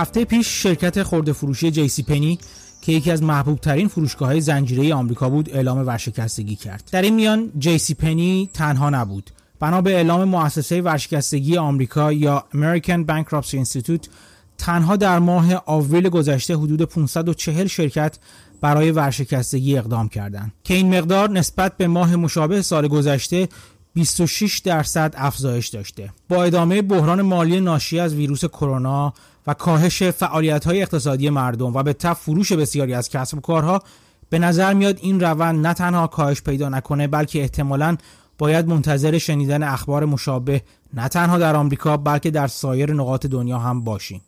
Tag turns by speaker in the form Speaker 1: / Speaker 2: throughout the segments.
Speaker 1: هفته پیش شرکت خورده فروشی جیسی پنی که یکی از محبوب ترین فروشگاه های زنجیره آمریکا بود اعلام ورشکستگی کرد. در این میان جیسی پنی تنها نبود. بنا به اعلام مؤسسه ورشکستگی آمریکا یا American Bankruptcy Institute تنها در ماه آوریل گذشته حدود 540 شرکت برای ورشکستگی اقدام کردند که این مقدار نسبت به ماه مشابه سال گذشته 26 درصد افزایش داشته. با ادامه بحران مالی ناشی از ویروس کرونا و کاهش فعالیت های اقتصادی مردم و به تف فروش بسیاری از کسب و کارها به نظر میاد این روند نه تنها کاهش پیدا نکنه بلکه احتمالاً باید منتظر شنیدن اخبار مشابه نه تنها در آمریکا بلکه در سایر نقاط دنیا هم باشیم.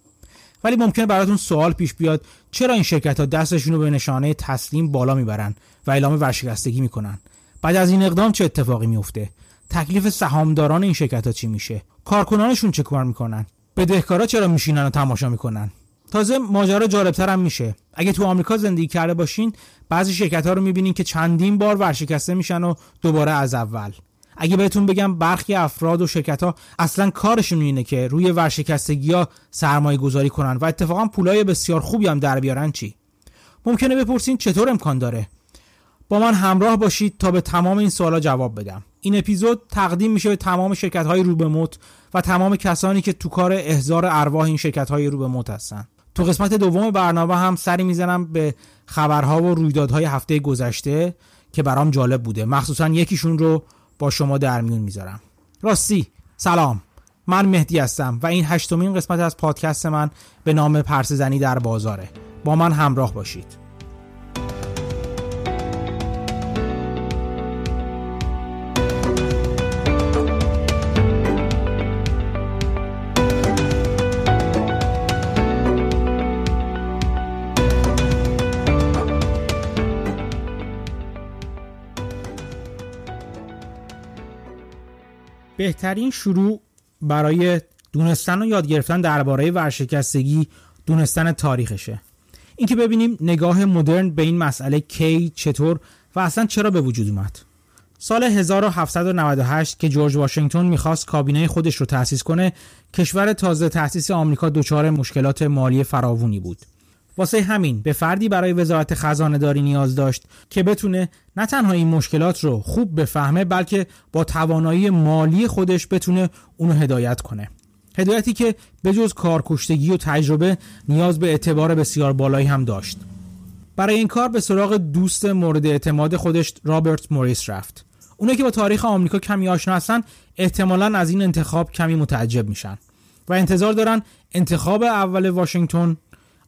Speaker 1: ولی ممکنه براتون سوال پیش بیاد چرا این شرکت ها دستشون رو به نشانه تسلیم بالا می‌برن و اعلام ورشکستگی می‌کنن؟ بعد از این اقدام چه اتفاقی میفته تکلیف سهامداران این شرکت ها چی میشه؟ کارکنانشون چه کار می‌کنن؟ بدهکارا چرا میشینن و تماشا می‌کنن؟ تازه ماجرا جالبتر هم میشه. اگه تو آمریکا زندگی کرده باشین بعضی شرکت ها رو می‌بینین که چندین بار ورشکسته میشن و دوباره از اول. اگه بهتون بگم برخی افراد و شرکت ها اصلا کارشون اینه که روی ورشکستگی ها سرمایه گذاری کنن و اتفاقا پولای بسیار خوبی هم در بیارن چی؟ ممکنه بپرسین چطور امکان داره؟ با من همراه باشید تا به تمام این سوالا جواب بدم. این اپیزود تقدیم میشه به تمام شرکت های رو به موت و تمام کسانی که تو کار احضار ارواح این شرکت های رو به موت هستن. تو قسمت دوم برنامه هم سری می‌زنم به خبرها و رویدادهای هفته گذشته که برام جالب بوده. مخصوصا یکیشون رو با شما در میون می‌ذارم. راستی سلام. من مهدی هستم و این هشتمین قسمت از پادکست من به نام پرس زنی در بازاره. با من همراه باشید. بهترین شروع برای دونستن و یاد گرفتن درباره ورشکستگی دونستن تاریخشه. اینکه ببینیم نگاه مدرن به این مسئله کی چطور و اصلا چرا به وجود اومد. سال 1798 که جورج واشنگتن می‌خواست کابینه خودش رو تأسیس کنه کشور تازه تأسیس آمریکا دچار مشکلات مالی فراوونی بود. واسه همین به فردی برای وزارت خزانه داری نیاز داشت که بتونه نه تنها این مشکلات رو خوب بفهمه بلکه با توانایی مالی خودش بتونه اونو هدایت کنه. هدایتی که به جز کارکشتگی و تجربه نیاز به اعتبار بسیار بالایی هم داشت. برای این کار به سراغ دوست مورد اعتماد خودش رابرت موریس رفت. اونایی که با تاریخ آمریکا کمی آشنا هستن احتمالا از این انتخاب کمی متعجب میشن و انتظار دارن انتخاب اول واشنگتن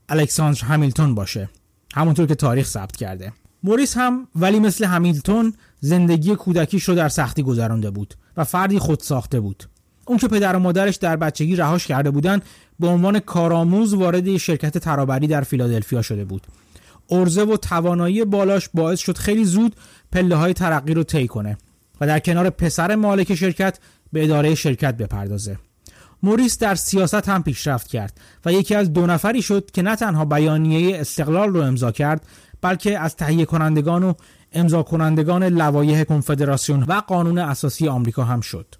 Speaker 1: الکساندر همیلتون باشه. همونطور که تاریخ ثبت کرده. موریس هم ولی مثل همیلتون زندگی کودکیش رو در سختی گذرانده بود و فردی خود ساخته بود. اون که پدر و مادرش در بچگی رهاش کرده بودن به عنوان کارآموز وارد شرکت ترابری در فیلادلفیا شده بود. ارزه و توانایی بالاش باعث شد خیلی زود پله های ترقی رو طی کنه و در کنار پسر مالک شرکت به اداره شرکت بپردازه. موریس در سیاست هم پیشرفت کرد و یکی از دو نفری شد که نه تنها بیانیه استقلال رو امضا کرد بلکه از تهیه کنندگان و امضا کنندگان لوایح کنفدراسیون و قانون اساسی آمریکا هم شد.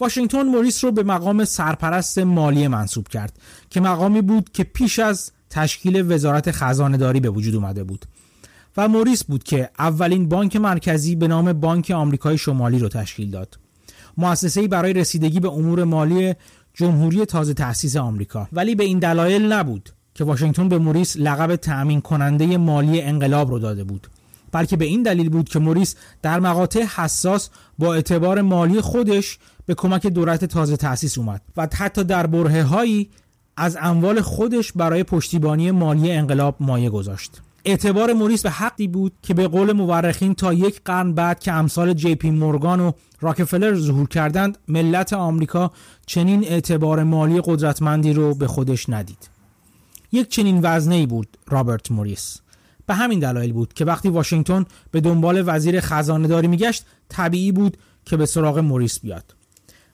Speaker 1: واشنگتن موریس رو به مقام سرپرست مالی منصوب کرد که مقامی بود که پیش از تشکیل وزارت خزانه داری به وجود اومده بود و موریس بود که اولین بانک مرکزی به نام بانک آمریکای شمالی رو تشکیل داد. مؤسسه‌ای برای رسیدگی به امور مالی جمهوری تازه تأسیس آمریکا. ولی به این دلایل نبود که واشنگتن به موریس لقب تأمین کننده مالی انقلاب رو داده بود. بلکه به این دلیل بود که موریس در مقاطع حساس با اعتبار مالی خودش به کمک دولت تازه تأسیس اومد و حتی در برهه هایی از اموال خودش برای پشتیبانی مالی انقلاب مایه گذاشت. اعتبار موریس به حدی بود که به قول مورخین تا یک قرن بعد که امثال جی پی مورگان و راکفلر ظهور کردند ملت آمریکا چنین اعتبار مالی قدرتمندی رو به خودش ندید. یک چنین وزنه ای بود رابرت موریس. به همین دلایل بود که وقتی واشنگتن به دنبال وزیر خزانه داری میگشت طبیعی بود که به سراغ موریس بیاد.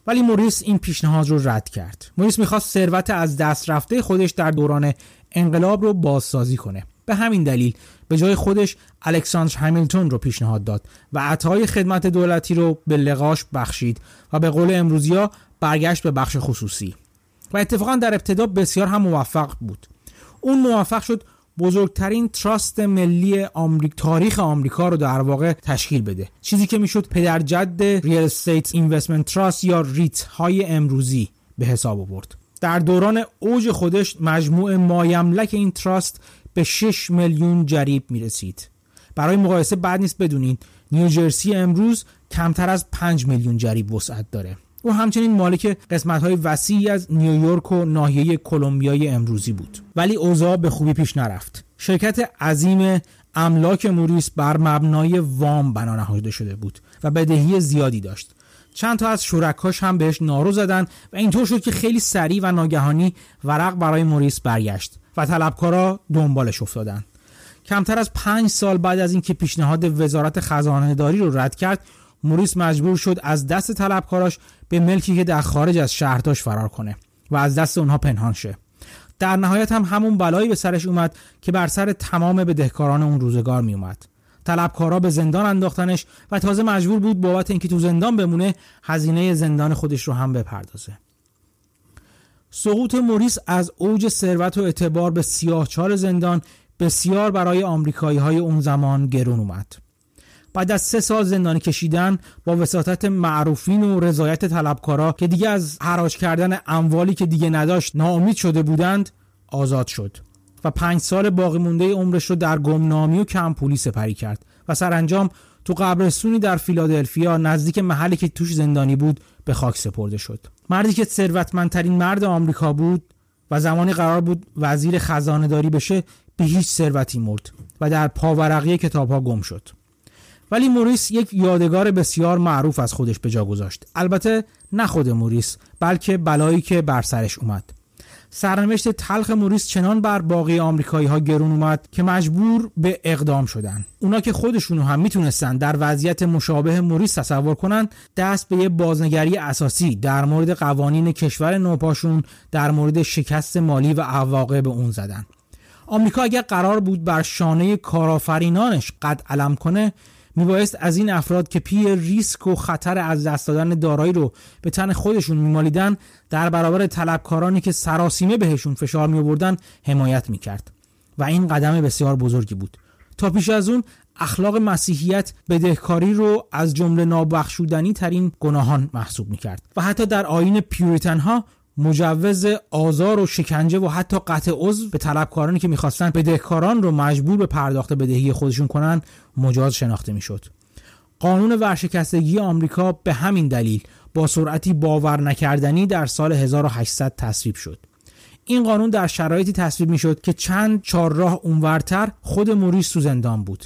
Speaker 1: ولی موریس این پیشنهاد رو رد کرد. موریس می‌خواست ثروت از دست رفته خودش در دوران انقلاب رو بازسازی کنه. به همین دلیل به جای خودش الکساندر همیلتون رو پیشنهاد داد و عطای خدمت دولتی رو به لقاش بخشید و به قول امروزیا برگشت به بخش خصوصی. و اتفاقا در ابتدا بسیار هم موفق بود. اون موفق شد بزرگترین تراست ملکی آمریک تاریخ آمریکا رو در واقع تشکیل بده. چیزی که می‌شد پدرجد real estate investment trust یا REIT های امروزی به حساب آورد. در دوران اوج خودش مجموع مایملک این تراست به 6 میلیون جریب می رسید. برای مقایسه بعد نیست بدونید نیوجرسی امروز کمتر از 5 میلیون جریب وسعت داره. او همچنین مالک قسمت های وسیعی از نیویورک و ناحیه کلمبیای امروزی بود ولی اوضاع به خوبی پیش نرفت شرکت عظیم املاک موریس بر مبنای وام بنا نهاده شده بود و بدهی زیادی داشت چند تا از شرکاش هم بهش نارو زدن و اینطور شد که خیلی سریع و ناگهانی ورق برای موریس برگشت و طلبکارا دنبالش افتادن. کمتر از پنج سال بعد از اینکه پیشنهاد وزارت خزانه داری رو رد کرد موریس مجبور شد از دست طلبکاراش به ملکی که در خارج از شهر داشت فرار کنه و از دست اونها پنهان شه. در نهایت هم همون بلایی به سرش اومد که بر سر تمام بدهکاران اون روزگار می اومد طلبکارا به زندان انداختنش و تازه مجبور بود بابت اینکه تو زندان بمونه هزینه زندان خودش رو هم بپردازه. سقوط موریس از اوج ثروت و اعتبار به سیاهچال زندان بسیار برای آمریکایی های اون زمان گرون اومد. بعد از سه سال زندانی کشیدن با وساطت معروفین و رضایت طلبکارا که دیگه از حراج کردن اموالی که دیگه نداشت ناامید شده بودند آزاد شد و پنج سال باقی مونده عمرش رو در گمنامی و کم پولی سپری کرد و سرانجام تو قبرستونی در فیلادلفیا نزدیک محلی که توش زندانی بود به خاک سپرده شد. مردی که ثروتمندترین مرد آمریکا بود و زمانی قرار بود وزیر خزانه داری بشه به هیچ ثروتی مرد و در پاورقی کتاب ها گم شد. ولی موریس یک یادگار بسیار معروف از خودش به جا گذاشت. البته نه خود موریس بلکه بلایی که بر سرش اومد. سرنوشت تلخ موریس چنان بر باقی آمریکایی ها گرون اومد که مجبور به اقدام شدن. اونا که خودشونو هم می‌تونستن در وضعیت مشابه موریس تصور کنن دست به یه بازنگری اساسی در مورد قوانین کشور نوپاشون در مورد شکست مالی و عواقب اون زدن. آمریکا اگر قرار بود بر شانه کارآفرینانش قد علم کنه میبایست از این افراد که پی ریسک و خطر از دست دادن دارایی رو به تن خودشون میمالیدن در برابر طلبکارانی که سراسیمه بهشون فشار می حمایت می‌کرد. و این قدم بسیار بزرگی بود. تا پیش از اون اخلاق مسیحیت بدهکاری رو از جمله نابخشودنی ترین گناهان محسوب می‌کرد. و حتی در آین پیوریتن ها مجوز آزار و شکنجه و حتی قطع عضو به طلبکارانی که می‌خواستن بدهکاران رو مجبور به پرداخت بدهی خودشون کنن مجاز شناخته می‌شد. قانون ورشکستگی آمریکا به همین دلیل با سرعتی باور نکردنی در سال 1800 تصویب شد. این قانون در شرایطی تصویب می‌شد که چند چهارراه اونورتر خود موریس تو زندان بود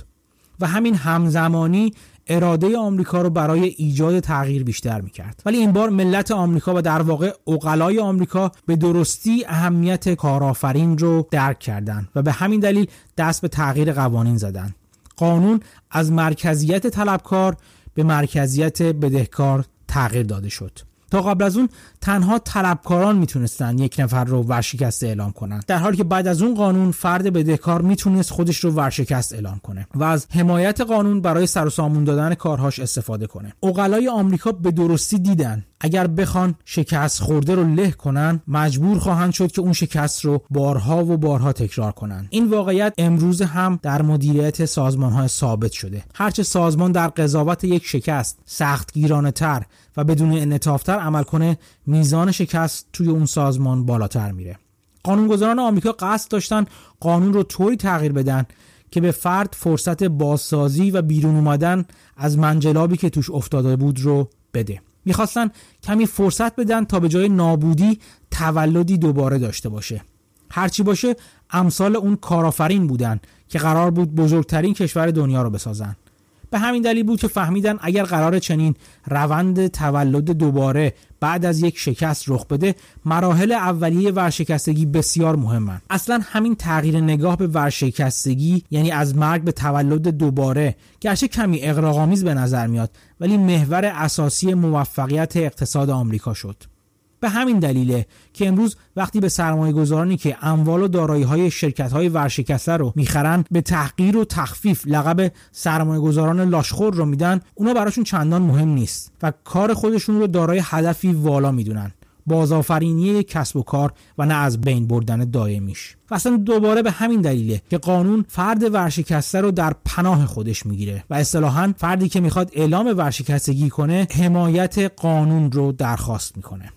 Speaker 1: و همین همزمانی اراده آمریکا رو برای ایجاد تغییر بیشتر می‌کرد. ولی این بار ملت آمریکا و در واقع اقلای آمریکا به درستی اهمیت کارآفرین رو درک کردند و به همین دلیل دست به تغییر قوانین زدند. قانون از مرکزیت طلبکار به مرکزیت بدهکار تغییر داده شد. تا قبل از اون تنها طلبکاران می‌تونستن یک نفر رو ورشکسته اعلام کنن. در حالی که بعد از اون قانون فرد بدهکار می‌تونست خودش رو ورشکست اعلام کنه و از حمایت قانون برای سر و سامون دادن کارهاش استفاده کنه. اقلای آمریکا به درستی دیدن. اگر بخوان شکست خورده رو له کنن مجبور خواهند شد که اون شکست رو بارها و بارها تکرار کنن. این واقعیت امروز هم در مدیریت سازمان های ثابت شده. هرچه سازمان در قضاوت یک شکست سختگیرانه تر و بدون انعطافتر عمل کنه میزان شکست توی اون سازمان بالاتر میره. قانونگذاران آمریکا قصد داشتن قانون رو طوری تغییر بدن که به فرد فرصت بازسازی و بیرون اومدن از منجلابی که توش افتاده بود رو بده. می‌خواستن کمی فرصت بدن تا به جای نابودی تولدی دوباره داشته باشه. هرچی باشه امثال اون کارآفرین بودن که قرار بود بزرگترین کشور دنیا رو بسازن. به همین دلیل بود که فهمیدن اگر قرار چنین روند تولد دوباره بعد از یک شکست رخ بده مراحل اولیه ورشکستگی بسیار مهمن. اصلا همین تغییر نگاه به ورشکستگی یعنی از مرگ به تولد دوباره گرچه کمی اقراق‌آمیز به نظر میاد ولی محور اساسی موفقیت اقتصاد آمریکا شد. به همین دلیله که امروز وقتی به سرمایه گذارانی که اموال و دارایی های شرکت های ورشکسته رو می‌خرن به تحقیر و تخفیف لقب سرمایه گذاران لاشخور رو میدن اونا براشون چندان مهم نیست و کار خودشون رو دارای هدفی والا می‌دونن. بازآفرینی کسب و کار و نه از بین بردن دائمیش و اصلا دوباره به همین دلیله که قانون فرد ورشکسته رو در پناه خودش می‌گیره و اصطلاحا فردی که می‌خواد اعلام ورشکستگی کنه حمایت قانون رو درخواست می‌کنه.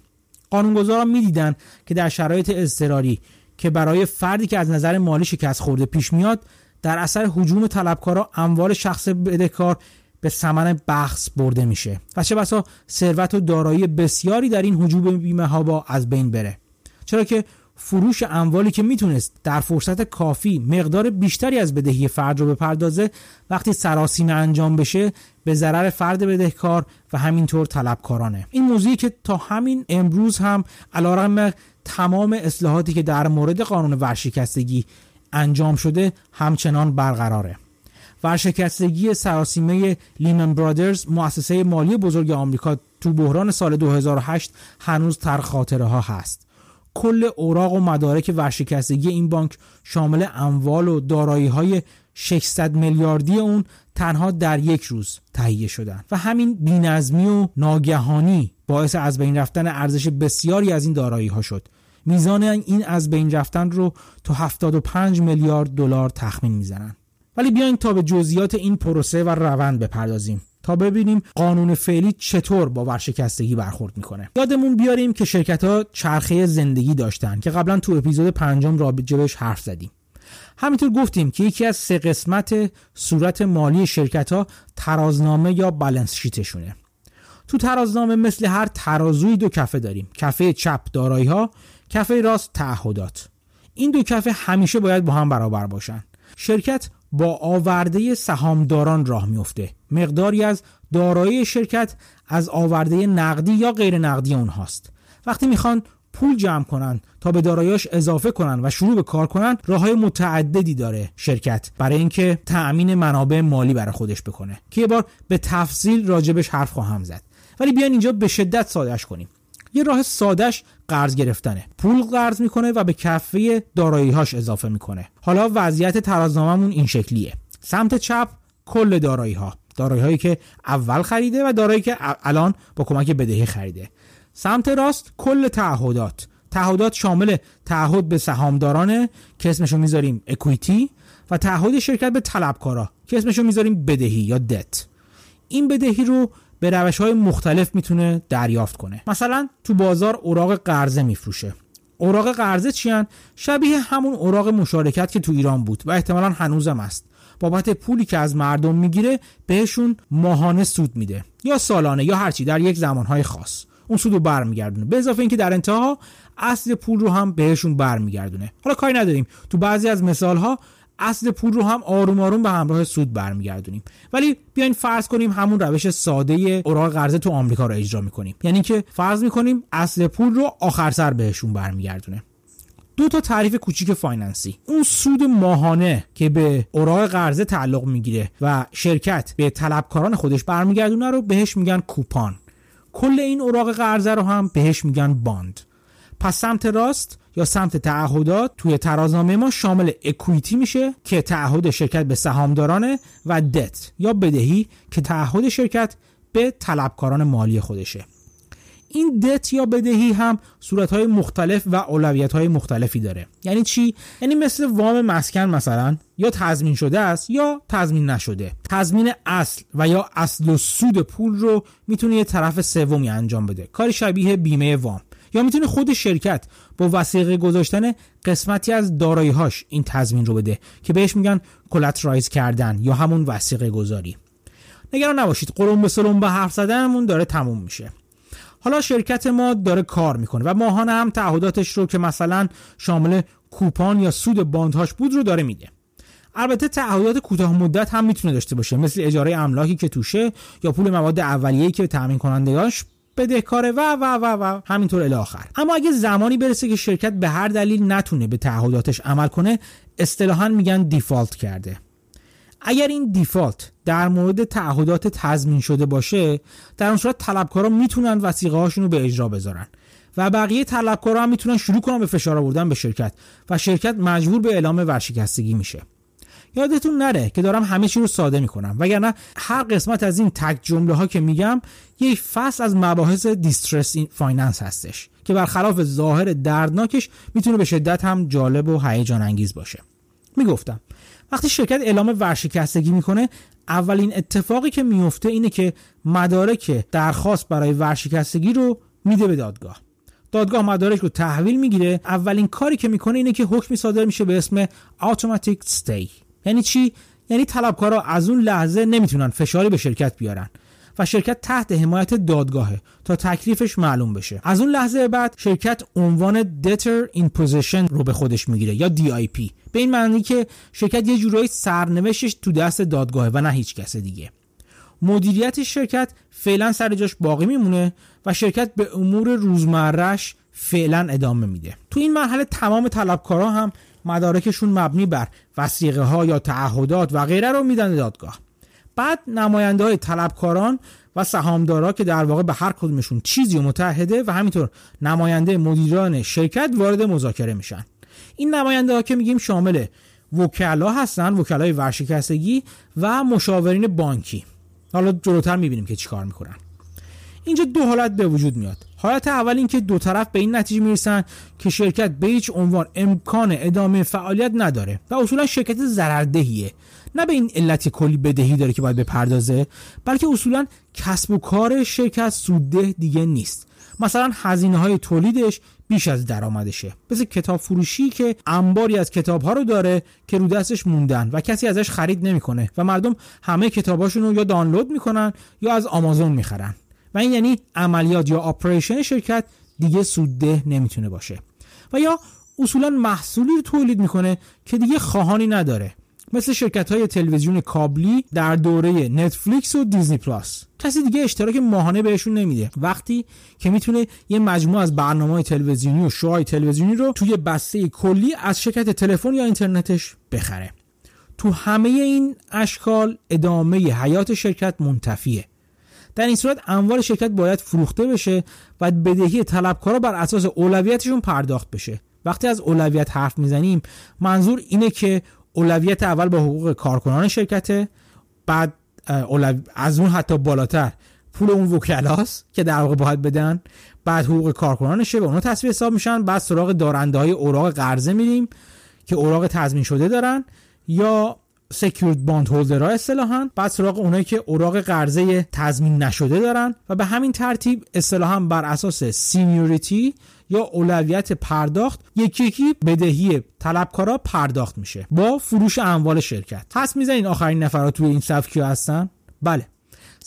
Speaker 1: قانونگذاران می‌دیدن که در شرایط اضطراری که برای فردی که از نظر مالی شکست خورده پیش میاد در اثر حجوم طلبکارا اموال شخص بدهکار به ثمن بخص برده میشه. و چه بسا ثروت و دارایی بسیاری در این حجوم بیمه ها با از بین بره. چرا که فروش اموالی که می‌تونست در فرصت کافی مقدار بیشتری از بدهی فرد رو بپردازه وقتی سراسیمه انجام بشه به ضرر فرد بدهکار و همینطور طلبکارانه. این موضوعی که تا همین امروز هم علیرغم تمام اصلاحاتی که در مورد قانون ورشکستگی انجام شده همچنان برقراره. ورشکستگی سراسیمه لیمن برادرز مؤسسه مالی بزرگ آمریکا تو بحران سال 2008 هنوز تر خاطره ها هست. کل اوراق و مدارک ورشکستگی این بانک شامل اموال و دارایی های 600 میلیاردی اون تنها در یک روز تهیه شدن. و همین بینظمی و ناگهانی باعث از بین رفتن ارزش بسیاری از این دارایی ها شد. میزان این از بین رفتن رو تا 75 میلیارد دلار تخمین می‌زنن. ولی بیاین تا به جزئیات این پروسه و روند بپردازیم تا ببینیم قانون فعلی چطور با ورشکستگی برخورد می‌کنه. یادمون بیاریم که شرکت ها چرخه زندگی داشتن که قبلا تو اپیزود پنجم راجع بهش حرف زدیم. همینطور گفتیم که یکی از سه قسمت صورت مالی شرکت ها ترازنامه یا بالانس شیتشونه. تو ترازنامه مثل هر ترازوی دو کفه داریم. کفه چپ دارایی ها کفه راست تعهدات. این دو کفه همیشه باید با هم برابر باشن. شرکت با آورده سهامداران راه میفته مقداری از دارایی شرکت از آورده نقدی یا غیر نقدی اونهاست. وقتی می‌خوان پول جمع کنن تا به داراییش اضافه کنن و شروع به کار کنن راه های متعددی داره شرکت برای اینکه تأمین منابع مالی برای خودش بکنه. که یه بار به تفصیل راجبش حرف خواهم زد. ولی بیان اینجا به شدت سادهش کنیم. یه راه سادهش قرض گرفتنه. پول قرض می‌کنه و به کفه داراییهاش اضافه می‌کنه. حالا وضعیت ترازنامهمون این شکلیه. سمت چپ کل دارایی ها دارایی هایی که اول خریده و دارایی که الان با کمک بدهی خریده. سمت راست کل تعهدات. تعهدات شامل تعهد به سهامدارانه که اسمشو می‌ذاریم اکویتی و تعهد شرکت به طلبکارا که اسمشو می‌ذاریم بدهی یا دت این بدهی رو به روش های مختلف می‌تونه دریافت کنه. مثلا تو بازار اوراق قرضه میفروشه. اوراق قرضه چیان شبیه همون اوراق مشارکت که تو ایران بود و احتمالا هنوزم است بابت پولی که از مردم می‌گیره بهشون ماهانه سود میده یا سالانه یا هرچی در یک زمانهای خاص. اون سود رو برمیگردونه. به اضافه اینکه در انتها اصل پول رو هم بهشون برمیگردونه. حالا کاری نداریم. تو بعضی از مثال ها اصل پول رو هم آروم آروم به همراه سود برمیگردونیم. ولی بیاین فرض کنیم همون روش ساده اوراق قرضه تو آمریکا رو اجرا می‌کنیم. یعنی که فرض می‌کنیم اصل پول رو آخر سر بهشون برمیگردونه. دو تا تعریف کوچیک finance ی. اون سود ماهانه که به اوراق قرضه تعلق می‌گیره و شرکت به طلبکاران خودش برمیگردونه رو بهش میگن coupon. کل این اوراق قرضه رو هم بهش میگن باند. پس سمت راست یا سمت تعهدات توی ترازنامه ما شامل اکویتی میشه که تعهد شرکت به سهامدارانه و دت یا بدهی که تعهد شرکت به طلبکاران مالی خودشه. این دت یا بدهی هم صورتهای مختلف و های مختلفی داره. یعنی چی؟ یعنی مثل وام مسکن مثلا یا تضمین شده است یا تضمین نشده. تضمین اصل و یا اصل و سود پول رو می‌تونه یه طرف سومی انجام بده. کاری شبیه بیمه وام. یا می‌تونه خود شرکت با وسیقه گذاشتن قسمتی از دارایی‌هاش این تضمین رو بده که بهش میگن کلاترایز کردن یا همون وسیقه گذاری نگران نباشید. قرون به سلم به حرف زدنمون داره تموم میشه. حالا شرکت ما داره کار می‌کنه و ماهانه هم تعهداتش رو که مثلا شامل کوپان یا سود باندهاش بود رو داره میده. البته تعهدات کوتاه مدت هم می‌تونه داشته باشه مثل اجاره املاکی که توشه یا پول مواد اولیه‌ای که تامین کنندگاش بدهکاره و و و و همینطور الی آخر. اما اگه زمانی برسه که شرکت به هر دلیل نتونه به تعهداتش عمل کنه اصطلاحا میگن دیفالت کرده. اگر این دیفالت در مورد تعهدات تضمین شده باشه در اون صورت طلبکارا می‌تونن وسیقه هاشون رو به اجرا بذارن و بقیه طلبکارا هم می‌تونن شروع کنن به فشار آوردن به شرکت و شرکت مجبور به اعلام ورشکستگی میشه. یادتون نره که دارم همه چی رو ساده می‌کنم وگرنه هر قسمت از این تک جمله ها که میگم یک فصل از مباحث distressed finance هستش که برخلاف ظاهر دردناکش می‌تونه به شدت هم جالب و هیجان انگیز باشه. می‌گفتم وقتی شرکت اعلام ورشکستگی می‌کنه اولین اتفاقی که میفته اینه که مدارک درخواست برای ورشکستگی رو میده به دادگاه. دادگاه مدارک رو تحویل می‌گیره. اولین کاری که می‌کنه اینه که حکمی صادر میشه به اسم automatic stay. یعنی چی؟ یعنی طلبکارا از اون لحظه نمی‌تونن فشاری به شرکت بیارن. و شرکت تحت حمایت دادگاهه تا تکلیفش معلوم بشه. از اون لحظه بعد شرکت عنوان debtor in possession رو به خودش می‌گیره یا DIP به این معنی که شرکت یه جورایی سرنوشتش تو دست دادگاهه و نه هیچ کس دیگه. مدیریت شرکت فعلا سر جاش باقی میمونه و شرکت به امور روزمرهش فعلا ادامه میده. تو این مرحله تمام طلبکارا هم مدارکشون مبنی بر وسیقه ها یا تعهدات و غیره رو میدن دادگاه. بعد نماینده های طلبکاران و سهامدارا که در واقع به هر کدومشون چیزی متحده و همینطور نماینده مدیران شرکت وارد مذاکره میشن. این نماینده ها که میگیم شامل وکلا هستن وکلای ورشکستگی و مشاورین بانکی. حالا جلوتر می‌بینیم که چیکار می‌کنن. اینجا دو حالت به وجود میاد. حالت اول این که دو طرف به این نتیجه می‌رسن که شرکت به هیچ عنوان امکان ادامه فعالیت نداره و اصولا شرکت ضرردهیه نه به این علت کلی بدهی داره که باید بپردازه بلکه اصولا کسب و کار شرکت سودده دیگه نیست. مثلا هزینه های تولیدش بیش از درآمدشه. مثل کتاب فروشی که انباری از کتاب ها رو داره که رو دستش موندن و کسی ازش خرید نمی‌کنه و مردم همه کتاباشون رو یا دانلود می‌کنن یا از آمازون می‌خرن. و این یعنی عملیات یا operation شرکت دیگه سودده نمی‌تونه باشه. و یا اصولا محصولی رو تولید می‌کنه که دیگه خواهانی نداره. مثل شرکت های تلویزیون کابلی در دوره نتفلیکس و دیزنی پلاس. کسی دیگه اشتراک ماهانه بهشون نمیده. وقتی که می‌تونه یه مجموعه از برنامه تلویزیونی و شوهای تلویزیونی رو توی بسته کلی از شرکت تلفن یا اینترنتش بخره. تو همه این اشکال ادامه حیات شرکت منتفیه. در این صورت اموال شرکت باید فروخته بشه و بدهی طلبکارا بر اساس اولویتشون پرداخت بشه. وقتی از اولویت حرف می‌زنیم منظور اینه که اولویت اول با حقوق کارکنان شرکته بعد از اون حتی بالاتر پول اون وکلاست که در واقع باید بدن بعد حقوق کارکنانشه و اونا تصویر حساب میشن بعد سراغ دارنده های اوراق قرضه میریم که اوراق تضمین شده دارن یا secured bondholder ها اصطلاحا. بعد سراغ اونایی که اوراق قرضه تضمین نشده دارن و به همین ترتیب اصطلاحا بر اساس seniority یا اولویت پرداخت یکی یکی بدهی طلبکارا پرداخت میشه با فروش اموال شرکت. پس می‌دونین آخرین نفرات توی این صف کیا هستن؟ بله.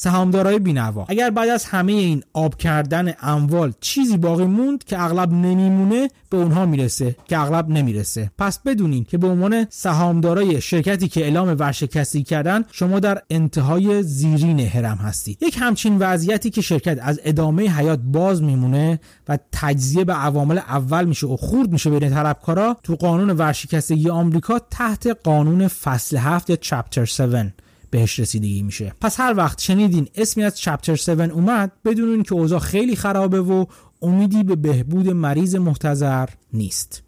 Speaker 1: سهامدارای بینوا. اگر بعد از همه این آب کردن اموال چیزی باقی موند که اغلب نمیمونه به اونها می‌رسه که اغلب نمی‌رسه. پس بدونین که به عنوان سهامدارای شرکتی که اعلام ورشکستگی کردن شما در انتهای زیرین هرم هستید. یک همچین وضعیتی که شرکت از ادامه حیات باز میمونه و تجزیه به عوامل اول میشه و خورد میشه بین طلبکارا تو قانون ورشکستگی آمریکا تحت قانون فصل 7 یا چپتر 7 بهش رسیدگی میشه. پس هر وقت شنیدین اسمی از چپتر 7 اومد بدونین که اوضاع خیلی خرابه و امیدی به بهبود مریض محتضر نیست.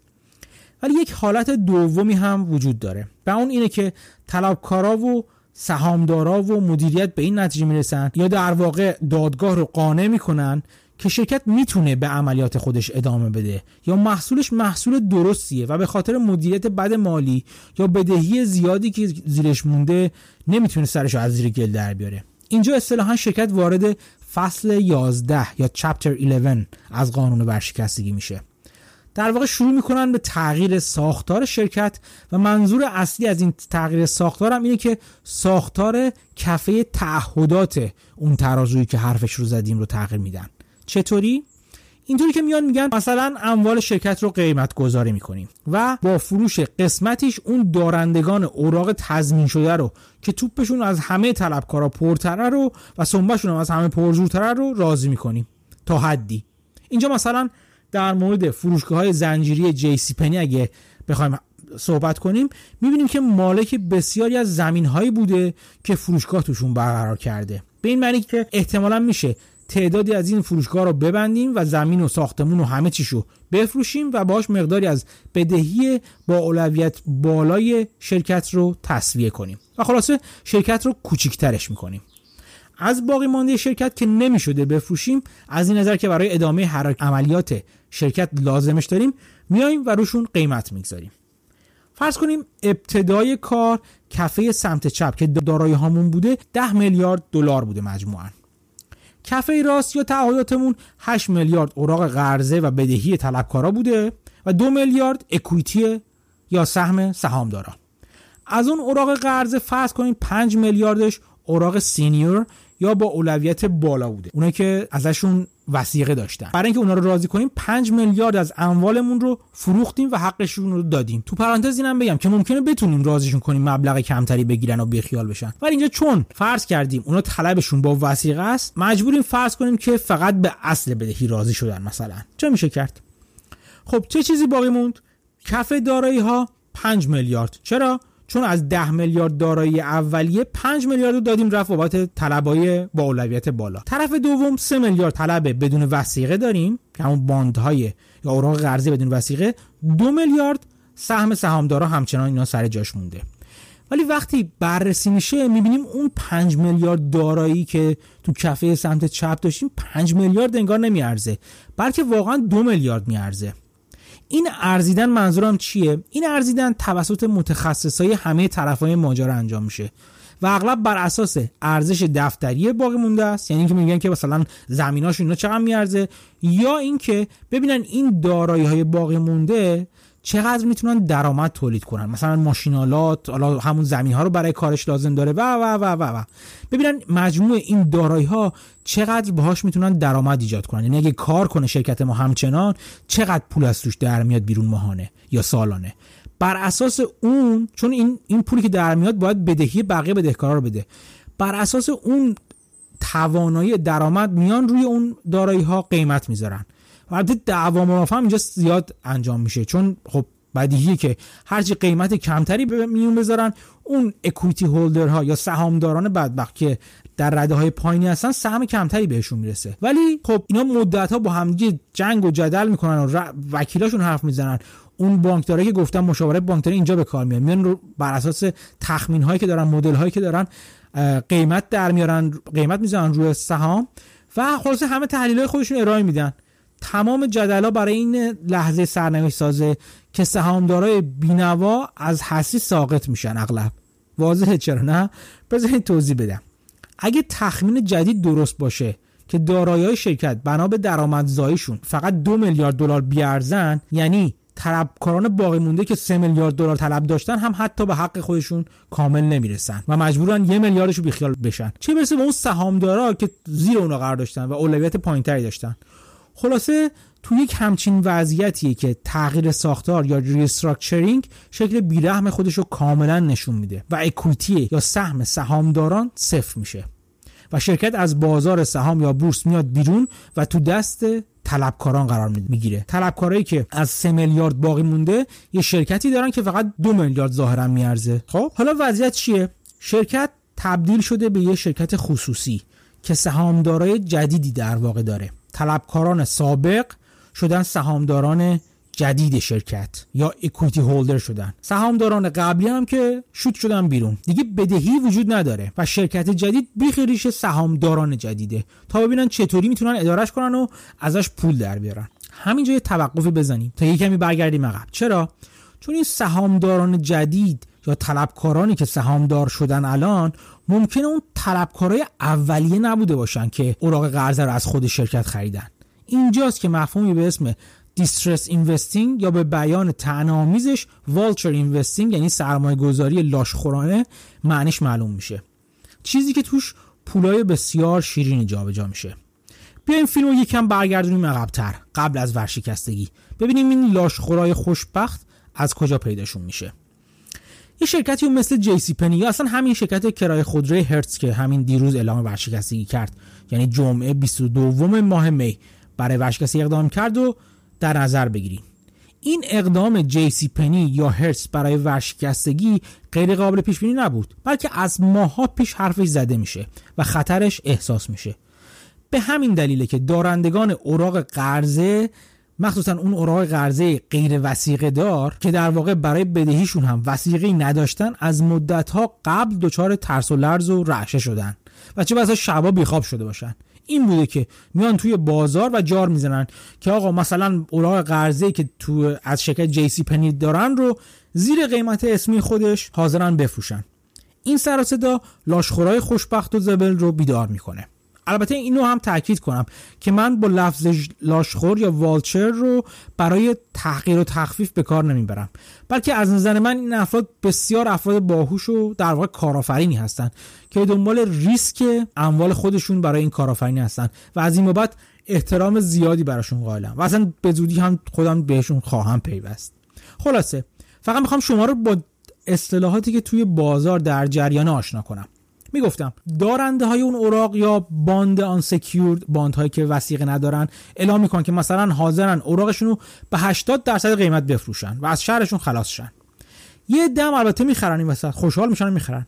Speaker 1: ولی یک حالت دومی هم وجود داره. و اون اینه که طلبکارا و سهامدارا و مدیریت به این نتیجه می‌رسن یا در واقع دادگاه رو قانع می‌کنن که شرکت می‌تونه به عملیات خودش ادامه بده. یا محصولش محصول درستیه و به خاطر مدیریت بد مالی یا بدهی زیادی که زیرش مونده نمی‌تونه سرش از زیر گل در بیاره. اینجا اصطلاحا شرکت وارد فصل 11 یا چپتر 11 از قانون ورشکستگی میشه. در واقع شروع می‌کنن به تغییر ساختار شرکت و منظور اصلی از این تغییر ساختار هم اینه که ساختار کفه تعهدات اون ترازویی که حرفش رو زدیم رو تغییر میدن. چطوری؟ اینطوری که میان میگن مثلا اموال شرکت رو قیمت گذاری می‌کنیم و با فروش قسمتیش اون دارندگان اوراق تضمین شده رو که توپشون از همه طلبکارا پرتره رو و سنبهشون از همه پرزورتره رو راضی می‌کنیم. تا حدی. اینجا مثلا در مورد فروشگاه های زنجیری جی سی پنی اگه بخوایم صحبت کنیم می‌بینیم که مالک بسیاری از زمین هایی بوده که فروشگاه توشون برقرار کرده. به این معنی که احتمالا میشه تعدادی از این فروشگاه رو ببندیم و زمین و ساختمون و همه چیشو بفروشیم و باش مقداری از بدهی با اولویت بالای شرکت رو تصویه کنیم. و خلاصه شرکت رو کوچیکترش می‌کنیم. از باقی مانده شرکت که نمی‌شده بفروشیم از این نظر که برای ادامه هر عملیات شرکت لازمش داریم میایم و روشون قیمت می‌گذاریم. فرض کنیم ابتدای کار کفه سمت چپ که دارایی هامون بوده 10 میلیارد دلار بوده مجموعاً. کفه راست یا تعهداتمون 8 میلیارد اوراق قرضه و بدهی طلبکارا بوده و 2 میلیارد اکویتی یا سهم سهامدارا. از اون اوراق قرضه فرض کنیم 5 میلیاردش اوراق سینیور یا با اولویت بالا بوده. اونایی که ازشون وسیقه داشتن. برای اینکه اونا رو راضی کنیم 5 میلیارد از اموالمون رو فروختیم و حقشون رو دادیم. تو پرانتز اینم بگم که ممکنه بتونیم راضیشون کنیم مبلغ کمتری بگیرن و بیخیال بشن. ولی اینجا چون فرض کردیم اونا طلبشون با وسیقه است مجبوریم فرض کنیم که فقط به اصل بدهی راضی شدن مثلا. چه میشه کرد؟ خب چه چیزی باقی موند؟ کف دارایی ها 5 میلیارد. چرا؟ چون از 10 میلیارد دارایی اولیه 5 میلیارد رو دادیم رفت بابت طلبای با اولویت بالا. طرف دوم 3 میلیارد طلب بدون وسیقه داریم که همون باندهای یا اوراق قرضی بدون وسیقه 2 میلیارد سهم سهامدارا همچنان اینا سر جاش مونده. ولی وقتی بررسی میشه می‌بینیم اون 5 میلیارد دارایی که تو کفه سمت چپ داشتیم 5 میلیارد انگار نمیارزه بلکه واقعا 2 میلیارد میارزه. این ارزیدن منظورم چیه؟ این ارزیدن توسط متخصصای همه طرفای ماجرا انجام میشه و اغلب بر اساس ارزش دفتری باقی مونده است. یعنی اینکه میگن که مثلا زمیناشون اینا چقدر میارزه؟ یا اینکه ببینن این دارایی های باقی مونده چقدر می‌تونن درآمد تولید کنن؟ مثلا ماشینالات حالا همون زمین ها رو برای کارش لازم داره. و و و و و. ببینن مجموع این دارایی ها چقدر باهاش می‌تونن درآمد ایجاد کنن. یعنی اگه کار کنه شرکت ما همچنان چقدر پول از توش در میاد بیرون ماهانه یا سالانه؟ بر اساس اون چون این این پولی که در میاد باید بدهی بقیه بدهکارا رو بده. بر اساس اون توانایی درآمد میان روی اون دارایی ها قیمت می‌ذارن. البته دعوا مرافع اینجا زیاد انجام میشه. چون خب بدیهیه که هرچی قیمت کمتری به میون بذارن اون اکویتی هولدرها یا سهامداران بدبخت که در رده های پایینی هستن سهم کمتری بهشون می‌رسه. ولی خب اینا مدت ها با همدیگه جنگ و جدل می‌کنن و وکیلاشون حرف می‌زنن. اون بانکدارایی که گفتم مشاوره بانکداری اینجا به کار میاد. میان بر اساس تخمین هایی که دارن مدل هایی که دارن قیمت در میارن قیمت می‌زنن روی سهام و خلاصه همه تحلیل های خودشون ارائه میدن. تمام جدلا برای این لحظه سرنوشت سازه که سهامدارای بینوا از حسی ساقط میشن اغلب. واضحه چرا نه؟ بذارید توضیح بدم. اگه تخمین جدید درست باشه که دارایی شرکت بنا به درآمدزاییشون فقط دو میلیارد دلار بیارزن یعنی طلبکاران باقی مونده که سه میلیارد دلار طلب داشتن هم حتی به حق خودشون کامل نمی‌رسن و مجبورن یه میلیاردشو بیخیال بشن. چه برسه به اون سهامدارا که زیر اونا قرار داشتن و اولویت پایینتری داشتن. خلاصه تو یک همچین وضعیتیه که تغییر ساختار یا restructuring شکل بیرحم خودش رو کاملا نشون میده و equity یا سهم سهامداران صفر میشه و شرکت از بازار سهام یا بورس میاد بیرون و تو دست طلبکاران قرار می‌گیره. طلبکارایی که از 3 میلیارد باقی مونده یه شرکتی دارن که فقط دو میلیارد ظاهرا میارزه. خب حالا وضعیت چیه؟ شرکت تبدیل شده به یه شرکت خصوصی که سهامدارای جدیدی در واقع داره. طلبکاران سابق شدن سهامداران جدید شرکت یا اکویتی هولدر شدن. سهامداران قبلی هم که شوت شدن بیرون. دیگه بدهی وجود نداره و شرکت جدید بیخیریش سهامداران جدیده. تا ببینن چطوری می‌تونن ادارش کنن و ازش پول در بیارن. همینجا یه توقفی بزنیم تا یه کمی برگردیم عقب. چرا؟ چون این سهامداران جدید یا طلبکارانی که سهامدار شدن الان ممکنه اون طلبکارای اولیه نبوده باشن که اوراق قرضه رو از خود شرکت خریدن. اینجاست که مفهومی به اسم دیسترس اینوستینگ یا به بیان تنامیزش والچر اینوستینگ یعنی سرمایه گذاری لاشخورانه معنیش معلوم میشه. چیزی که توش پولای بسیار شیرینی جابجا میشه. بیایم فیلم رو یکم برگردونیم عقبتر قبل از ورشکستگی. ببینیم این لاشخورای خوشبخت از کجا پیداشون میشه. یه شرکتی مثل جی سی پنی یا اصلا همین شرکت کرایه خودروی هرتز که همین دیروز اعلام ورشکستگی کرد. یعنی جمعه 22 ماه می برای ورشکستگی اقدام کرد و در نظر بگیریم. این اقدام جی سی پنی یا هرتز برای ورشکستگی غیر قابل پیش بینی نبود بلکه از ماها پیش حرفش زده میشه و خطرش احساس میشه. به همین دلیله که دارندگان اوراق قرضه مخصوصا اون اوراق قرضه غیر وسیقه دار که در واقع برای بدهیشون هم وسیقه نداشتن از مدت ها قبل دچار ترس و لرز و رعشه شدن و چه بسا شبا بیخواب شده باشن. این بوده که میان توی بازار و جار می‌زنن که آقا مثلا اوراق قرضه که تو از شرکت جی سی پنی دارن رو زیر قیمت اسمی خودش حاضرن بفروشن. این سر صدا لاشخورای خوشبخت و زبل رو بیدار می‌کنه. البته اینو هم تاکید کنم که من با لفظ لاشخور یا والچر رو برای تحقیر و تخفیف به کار نمی‌برم. بلکه از نظر من این افراد بسیار افراد باهوش و در واقع کارآفرینی هستند که دنبال ریسک اموال خودشون برای این کارآفرینی هستن و از این بابت احترام زیادی براشون قائلم و اصلا به زودی هم خودم بهشون خواهم پیوست. خلاصه فقط می‌خوام شما رو با اصطلاحاتی که توی بازار در جریان آشنا کنم. می‌گفتم دارنده های اون اوراق یا bond unsecured bond هایی که وثیقه ندارن اعلام می‌کنن که مثلا حاضرن اوراقشون رو به 80 درصد قیمت بفروشن و از شرشون خلاص شن. یه عده‌م البته می‌خرن این وسط خوشحال میشن می‌خرن.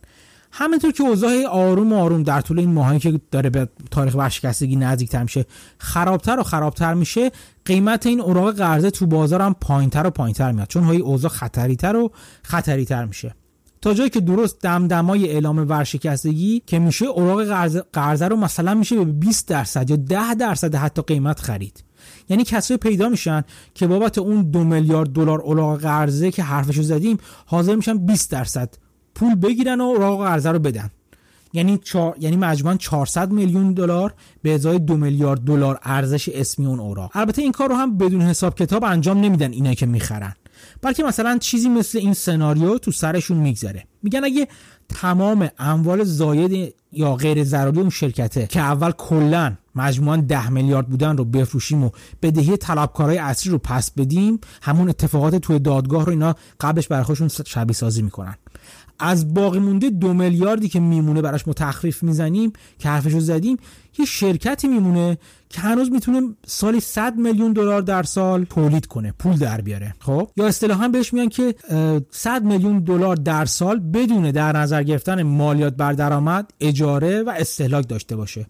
Speaker 1: همینطور که اوضاع آروم آروم در طول این ماهایی که داره به تاریخ ورشکستگی نزدیکتر میشه خرابتر و خرابتر میشه قیمت این اوراق قرضه تو بازار هم پایینتر و پایینتر میاد چون های اوضاع خطریتر و خطریتر میشه. تا جایی که درست دمدمای اعلام ورشکستگی که میشه اوراق قرضه رو مثلا میشه به 20 درصد یا 10 درصد حتی قیمت خرید. یعنی کسایی پیدا میشن که بابت اون دو میلیارد دلار اوراق قرضه که حرفشو زدیم حاضر میشن 20 درصد پول بگیرن و اوراق قرضه رو بدن. یعنی چار... یعنی مجموعا 400 میلیون دلار به ازای دو میلیارد دلار ارزش اسمی اون اوراق. البته این کار رو هم بدون حساب کتاب انجام نمیدن اینا که می‌خرن. بلکه مثلا چیزی مثل این سناریو تو سرشون میگذره. میگن اگه تمام اموال زاید یا غیر ضروری اون شرکته که اول کلا مجموعا 10 میلیارد بودن رو بفروشیم و بدهی طلبکارای اصلی رو پس بدیم همون اتفاقات توی دادگاه رو اینا قبلش برای خودشون شبیه سازی می‌کنن. از باقی مونده دو میلیاردی که میمونه براش ما می‌زنیم که حرفشو زدیم یه شرکتی میمونه که هنوز می‌تونه سالی 100 میلیون دلار در سال تولید کنه پول در بیاره. خب؟ یا اصطلاحا بهش میگن که 100 میلیون دلار در سال بدون در نظر گرفتن مالیات بر درآمد اجاره و استهلاک داشته باشه.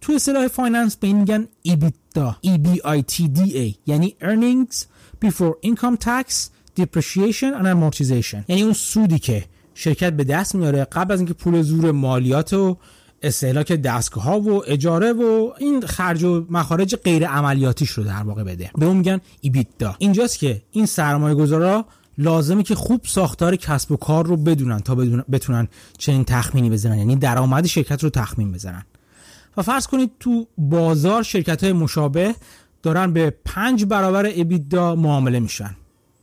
Speaker 1: تو اصطلاح finance به این میگن EBITDA EBITDA یعنی earnings before income tax depreciation and amortization. یعنی اون سودی که شرکت به دست میاره قبل از اینکه پول زور مالیات و استهلاک دستگاه ها و اجاره و این خرج و مخارج غیر عملیاتیش رو در واقع بده. به اون میگن ایبیدا. اینجاست که این سرمایه گذارا لازمه که خوب ساختار کسب و کار رو بدونن تا بتونن چنین تخمینی بزنن. یعنی درآمد شرکت رو تخمین بزنن. و فرض کنید تو بازار شرکت های مشابه دارن به پنج برابر ابیدا معامله میشن.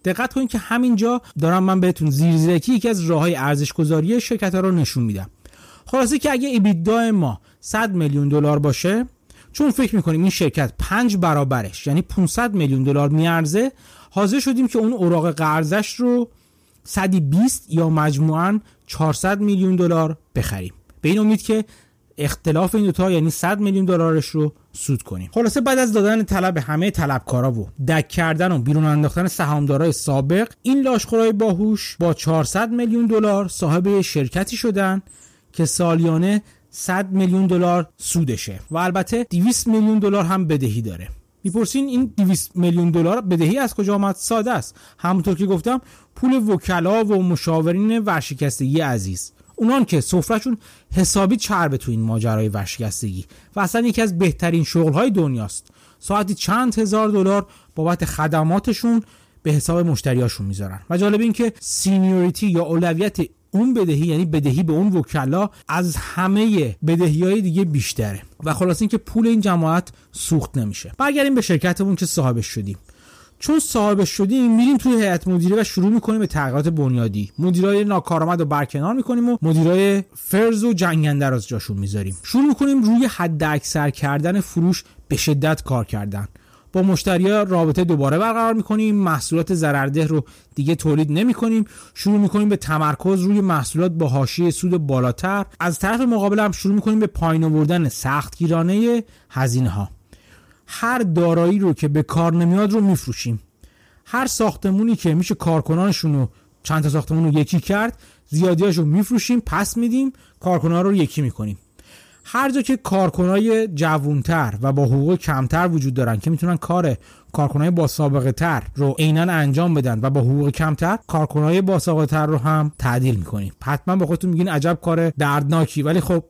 Speaker 1: دقت کنید که همینجا دارم من بهتون زیرزیرکی یکی از راه های ارزش گذاری شرکت ها رو نشون میدم. خلاصه که اگه ایبیدا ما 100 میلیون دلار باشه چون فکر می‌کنیم این شرکت پنج برابرش یعنی 500 میلیون دلار میارزه حاضر شدیم که اون اوراق قرضش رو 120 یا مجموعاً 400 میلیون دلار بخریم. به این امید که اختلاف این دوتا یعنی 100 میلیون دلارش رو سود کنیم. خلاصه بعد از دادن طلب همه طلبکارا و دک کردن و بیرون انداختن سهامدارای سابق این لاشخورای باهوش با 400 میلیون دلار صاحب شرکتی شدن که سالیانه 100 میلیون دلار سودشه و البته 200 میلیون دلار هم بدهی داره. می‌پرسین این 200 میلیون دلار بدهی از کجا آمد؟ ساده است. همونطور که گفتم پول وکلا و مشاورین ورشکستگی عزیز. اونان که سفرهشون حسابی چربه تو این ماجرای ورشکستگی و اصلا یکی از بهترین شغلهای دنیاست. ساعتی چند هزار دلار بابت خدماتشون به حساب مشتریاشون می‌ذارن. و جالب این که سینیوریتی یا اولویت اون بدهی یعنی بدهی به اون وکلا از همه بدهی های دیگه بیشتره. و خلاص اینکه پول این جماعت سوخت نمیشه. برگردیم به شرکتمون که صاحبش شدیم. چون صاحب شدیم میریم توی هیئت مدیره و شروع می‌کنیم به تغییرات بنیادی. مدیرای ناکارآمد رو برکنار می‌کنیم و مدیرای فرز و جنگنده رو از جاشون می‌ذاریم. شروع می‌کنیم روی حد اکثر کردن فروش به شدت کار کردن. با مشتری رابطه دوباره برقرار می‌کنیم محصولات ضررده رو دیگه تولید نمی کنیم شروع می‌کنیم به تمرکز روی محصولات با حاشیه سود بالاتر. از طرف مقابل هم شروع می‌کنیم به پایین آوردن سختگیرانه هزینه ها هر دارایی رو که به کار نمیاد رو میفروشیم. هر ساختمونی که میشه کارکنانشون رو چند تا ساختمون رو یکی کرد زیادیاش رو میفروشیم پس میدیم کارکنان رو یکی می‌کنیم. هر جا که کارکنای جوونتر و با حقوق کمتر وجود دارن که می‌تونن کار کارکنای با سابقه تر رو عینا انجام بدن و با حقوق کمتر کارکنای با سابقه تر رو هم تعدیل می‌کنیم. حتما با خودتون میگین عجب کار دردناکی. ولی خب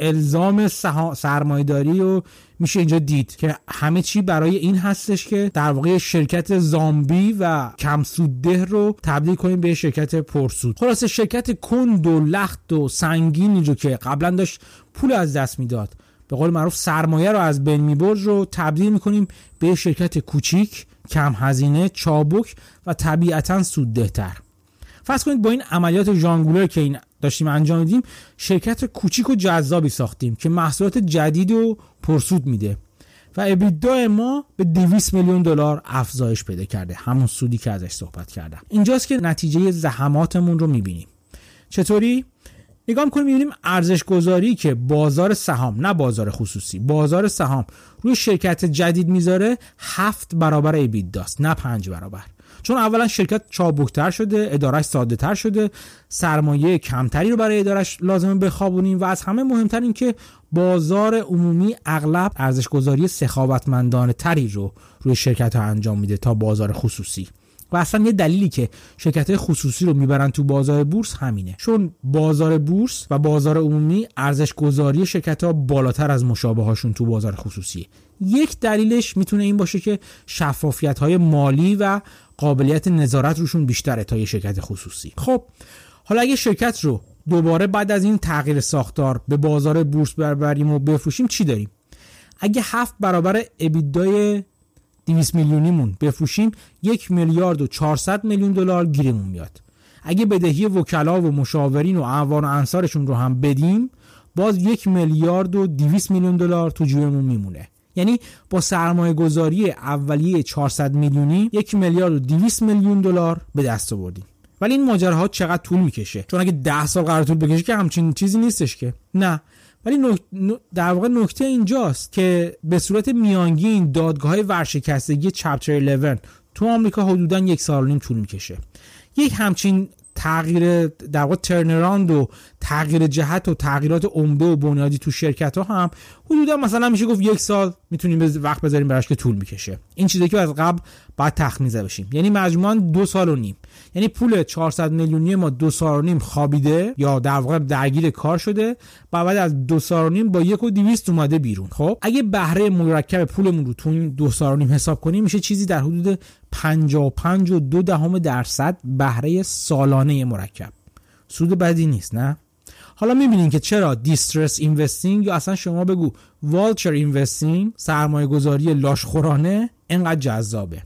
Speaker 1: الزام سرمایداری و میشه اینجا دید که همه چی برای این هستش که در واقع شرکت زامبی و کم سودده رو تبدیل کنیم به شرکت پرسود. خلاصه شرکت کند و لخت و سنگینی رو که قبلا داشت پول از دست می‌داد. به قول معروف سرمایه رو از بین می‌برد رو تبدیل می‌کنیم به شرکت کوچیک کم هزینه چابک و طبیعتا سودده تر فرض کنید با این عملیات ژانگولر که این داشتیم انجام میدیم شرکت کوچیک و جذابی ساختیم که محصولات جدید و پرسود میده و ابیدا ما به 200 میلیون دلار افزایش پیدا کرده. همون سودی که ازش صحبت کردم. اینجاست که نتیجه زحماتمون رو می‌بینیم. چطوری؟ نگاه می‌کنیم می‌بینیم ارزش گذاری که بازار سهام نه بازار خصوصی بازار سهام روی شرکت جدید می‌ذاره هفت برابر ایبیداست نه پنج برابر. چون اولا شرکت چابکتر شده ادارش ساده تر شده سرمایه کمتری رو برای ادارش لازمه بخوابونیم و از همه مهمتر این که بازار عمومی اغلب ارزش گذاری سخاوتمندانه تری رو روی شرکت ها انجام میده تا بازار خصوصی. و اصلا یه دلیلی که شرکت خصوصی رو می‌برن تو بازار بورس همینه. چون بازار بورس و بازار عمومی ارزش گذاری شرکت ها بالاتر از مشابه هاشون تو بازار خصوصی. یک دلیلش می‌تونه این باشه که شفافیت های مالی و قابلیت نظارت روشون بیشتره تا یه شرکت خصوصی. خب حالا اگه شرکت رو دوباره بعد از این تغییر ساختار به بازار بورس بربریم و بفروشیم چی داریم؟ اگه هفت برابر ابیدای 200 میلیونیمون بفروشیم یک میلیارد و 400 میلیون دلار گیرمون میاد. اگه بدهی وکلا و مشاورین و اعوان و انصارشون رو هم بدیم باز یک میلیارد و 200 میلیون دلار تو جیبمون میمونه. یعنی با سرمایه گذاری اولیه 400 میلیونی یک میلیارد و 200 میلیون دلار به دست آوردیم. ولی این ماجراها چقدر طول می‌کشه؟ چون اگه 10 سال قرار طول بکشه که همچین چیزی نیستش که. نه. ولی در واقع نکته اینجاست که به صورت میانگین دادگاه ورشکستگی چپتر 11 تو آمریکا حدودا یک سال نیم طول می‌کشه. یک همچین تغییر در واقع ترنراند و تغییر جهت و تغییرات عمده و بنیادی تو شرکت ها هم حدودا مثلا میشه گفت یک سال می‌تونیم وقت بذاریم براش که طول می‌کشه این چیزی که از قبل باید تخمیزه بشیم. یعنی مجموعا دو سال و نیم. یعنی پول 400 میلیونی ما دو سال و نیم خوابیده یا در واقع درگیر کار شده و بعد از دو سال و نیم با یک و دیویست اومده بیرون. خب اگه بهره مرکب پولمون رو تو این دو سال و نیم حساب کنیم میشه چیزی در حدود 55 و دو دهم درصد بهره سالانه مرکب. سود بدی نیست نه؟ حالا می‌بینین که چرا دیسترس اینوستینگ یا اصلا شما بگو والچر اینوستینگ سرمایه گذاری لاشخورانه انقدر جذابه.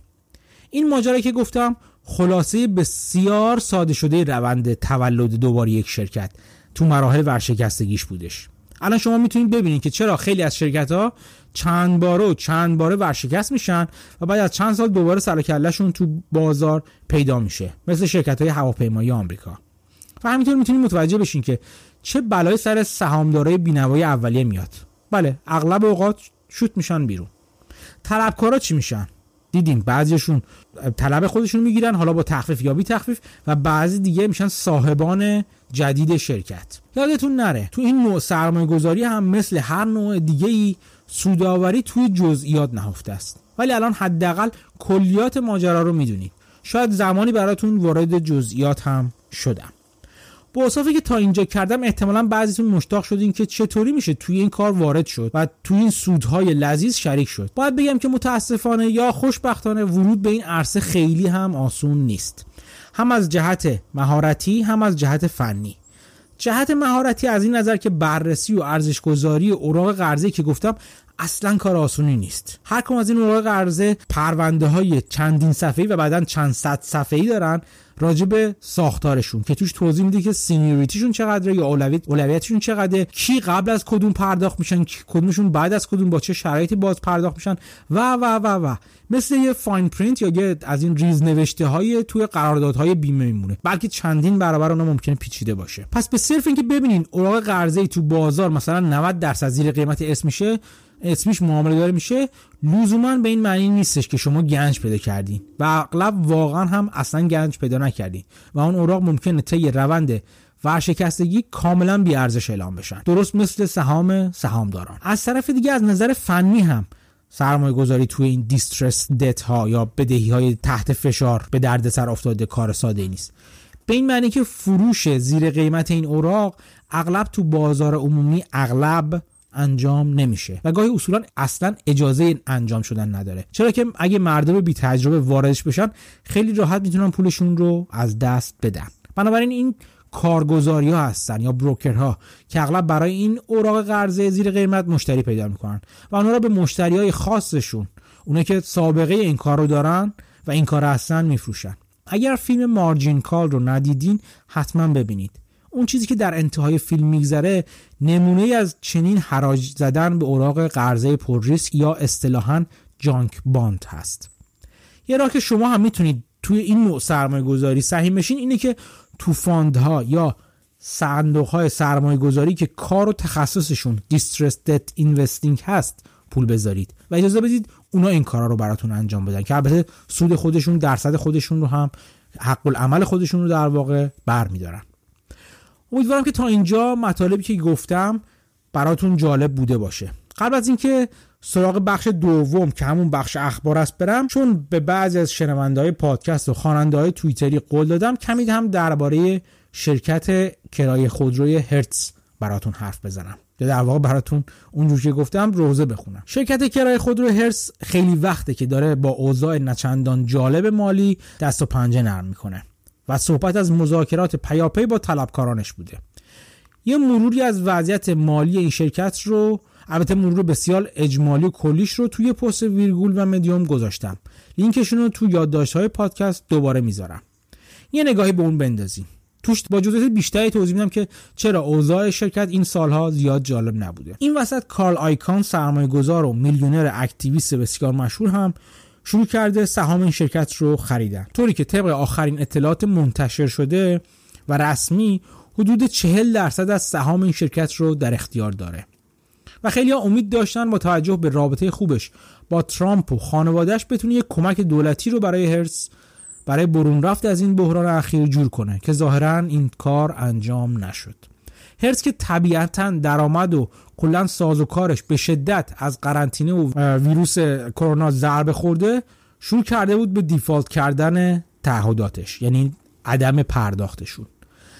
Speaker 1: این ماجرا که گفتم خلاصه بسیار ساده شده روند تولد دوباره یک شرکت تو مراحل ورشکستگیش بودش. الان شما می‌تونید ببینید که چرا خیلی از شرکت ها چند باره و چند باره ورشکست میشن و بعد از چند سال دوباره سر تو بازار پیدا میشه. مثل شرکت های هواپیمایی آمریکا. و همینطور می‌تونید متوجه بشین که چه بلای سر سهامدارای بینوای اولیه میاد. بله اغلب اوقات شوت میشن بیرون. طلبکارا چی میشن؟ دیدیم بعضیشون طلب خودشون می‌گیرن حالا با تخفیف یا بی تخفیف و بعضی دیگه میشن صاحبان جدید شرکت. یادتون نره تو این نوع سرمایه گذاری هم مثل هر نوع دیگه ای سوداوری توی جزئیات نهفته است. ولی الان حداقل کلیات ماجرا رو می‌دونید. شاید زمانی براتون وارد جزئیات هم شدم. با که تا اینجا کردم احتمالا بعضیتون مشتاق شدین که چطوری میشه توی این کار وارد شد و توی این سودهای لذیذ شریک شد. باید بگم که متاسفانه یا خوشبختانه ورود به این عرصه خیلی هم آسون نیست. هم از جهت مهارتی هم از جهت فنی. جهت مهارتی از این نظر که بررسی و ارزش گذاری اوراق قرضه که گفتم اصلا کار آسونی نیست. هر کم از این اوراق قرضه پرونده های چندین صفحه‌ای و بعدا چند صد صفحه‌ای دارن راجع به ساختارشون که توش توضیح میده که سینیوریتیشون چقدره یا اولویت اولویتشون چقدره کی قبل از کدوم پرداخت میشن کدومشون بعد از کدوم با چه شرایطی باز پرداخت میشن و و و و مثل یه fine print یا یه از این ریز نوشته های توی قراردادهای بیمه میمونه. بلکه چندین برابر اون ممکنه پیچیده باشه. پس به صرف اینکه ببینین اوراق قرضه تو بازار مثلا 90 درصد زیر قیمت اسمیشه اسمیش معامله داره میشه لزوما به این معنی نیستش که شما گنج پیدا کردین و اغلب واقعا هم اصلا گنج پیدا نکردین و اون اوراق ممکنه طی روند ورشکستگی کاملا بیارزش اعلام بشن. درست مثل سهام سهامداران. از طرف دیگه از نظر فنی هم سرمایه گذاری توی این دیسترس دت ها یا بدهی های تحت فشار به دردسر افتاده کار ساده ای نیست. به این معنی که فروش زیر قیمت این اوراق اغلب تو بازار عمومی اغلب انجام نمیشه. و گاهی اصولا اصلا اجازه این انجام شدن نداره. چرا که اگه مردم بی تجربه واردش بشن خیلی راحت می‌تونن پولشون رو از دست بدن. بنابراین این کارگزاری ها هستن یا بروکرها که اغلب برای این اوراق قرضه زیر قیمت مشتری پیدا می‌کنن. و آنها را به مشتری های خاصشون اونه که سابقه این کار رو دارن و این کار هستن میفروشن. اگر فیلم مارجین کال رو ندیدین حتما ببینید. اون چیزی که در انتهای فیلم میگذره نمونه از چنین حراج زدن به اوراق قرضه پر ریسک یا اصطلاحا جانک باند هست. یه راه که شما هم می‌تونید توی این نوع سرمایه گذاری سهیم بشین اینه که تو فاندها یا صندوق های سرمایه گذاری که کار و تخصصشون دیسترس دت اینوستینگ هست پول بذارید. و اجازه بدید اونا این کارا رو براتون انجام بدن که البته سود خودشون درصد خودشون رو هم حق العمل خودشون رو در واقع برمیدارن. امیدوارم که تا اینجا مطالبی که گفتم براتون جالب بوده باشه. قبل از اینکه سراغ بخش دوم که همون بخش اخبار است برم چون به بعضی از شنونده های پادکست و خواننده های توییتری قول دادم کمی هم درباره شرکت کرایه خودروی هرتز براتون حرف بزنم. یا در واقع براتون اونجور که گفتم روزه بخونم. شرکت کرایه خودرو هرتز خیلی وقته که داره با اوضاع نچندان جالب مالی دست و پنجه نرم می‌کنه. و صحبت از مذاکرات پیاپی با طلبکارانش بوده. یه مروری از وضعیت مالی این شرکت رو البته مرور بسیار اجمالی و کلیش رو توی پست ویرگول و مدیوم گذاشتم. لینکشون رو تو یادداشت های پادکست دوباره می‌ذارم. یه نگاهی به اون بندازیم. توش با جزئیات بیشتری توضیح میدم که چرا اوضاع شرکت این سالها زیاد جالب نبوده. این وسط کارل آیکان سرمایه گذار و میلیونر اکتیویست بسیار مشهور هم شروع کرده سهام این شرکت رو خریدن. طوری که طبق آخرین اطلاعات منتشر شده و رسمی حدود 40 درصد از سهام این شرکت رو در اختیار داره. و خیلی ها امید داشتن با توجه به رابطه خوبش با ترامپ و خانوادهش بتونه یک کمک دولتی رو برای هرس برای برون رفت از این بحران اخیر جور کنه که ظاهرا این کار انجام نشد. هرس که طبیعتا درآمد و کلا ساز و کارش به شدت از قرنطینه و ویروس کرونا ضربه خورده شروع کرده بود به دیفالت کردن تعهداتش یعنی عدم پرداختشون.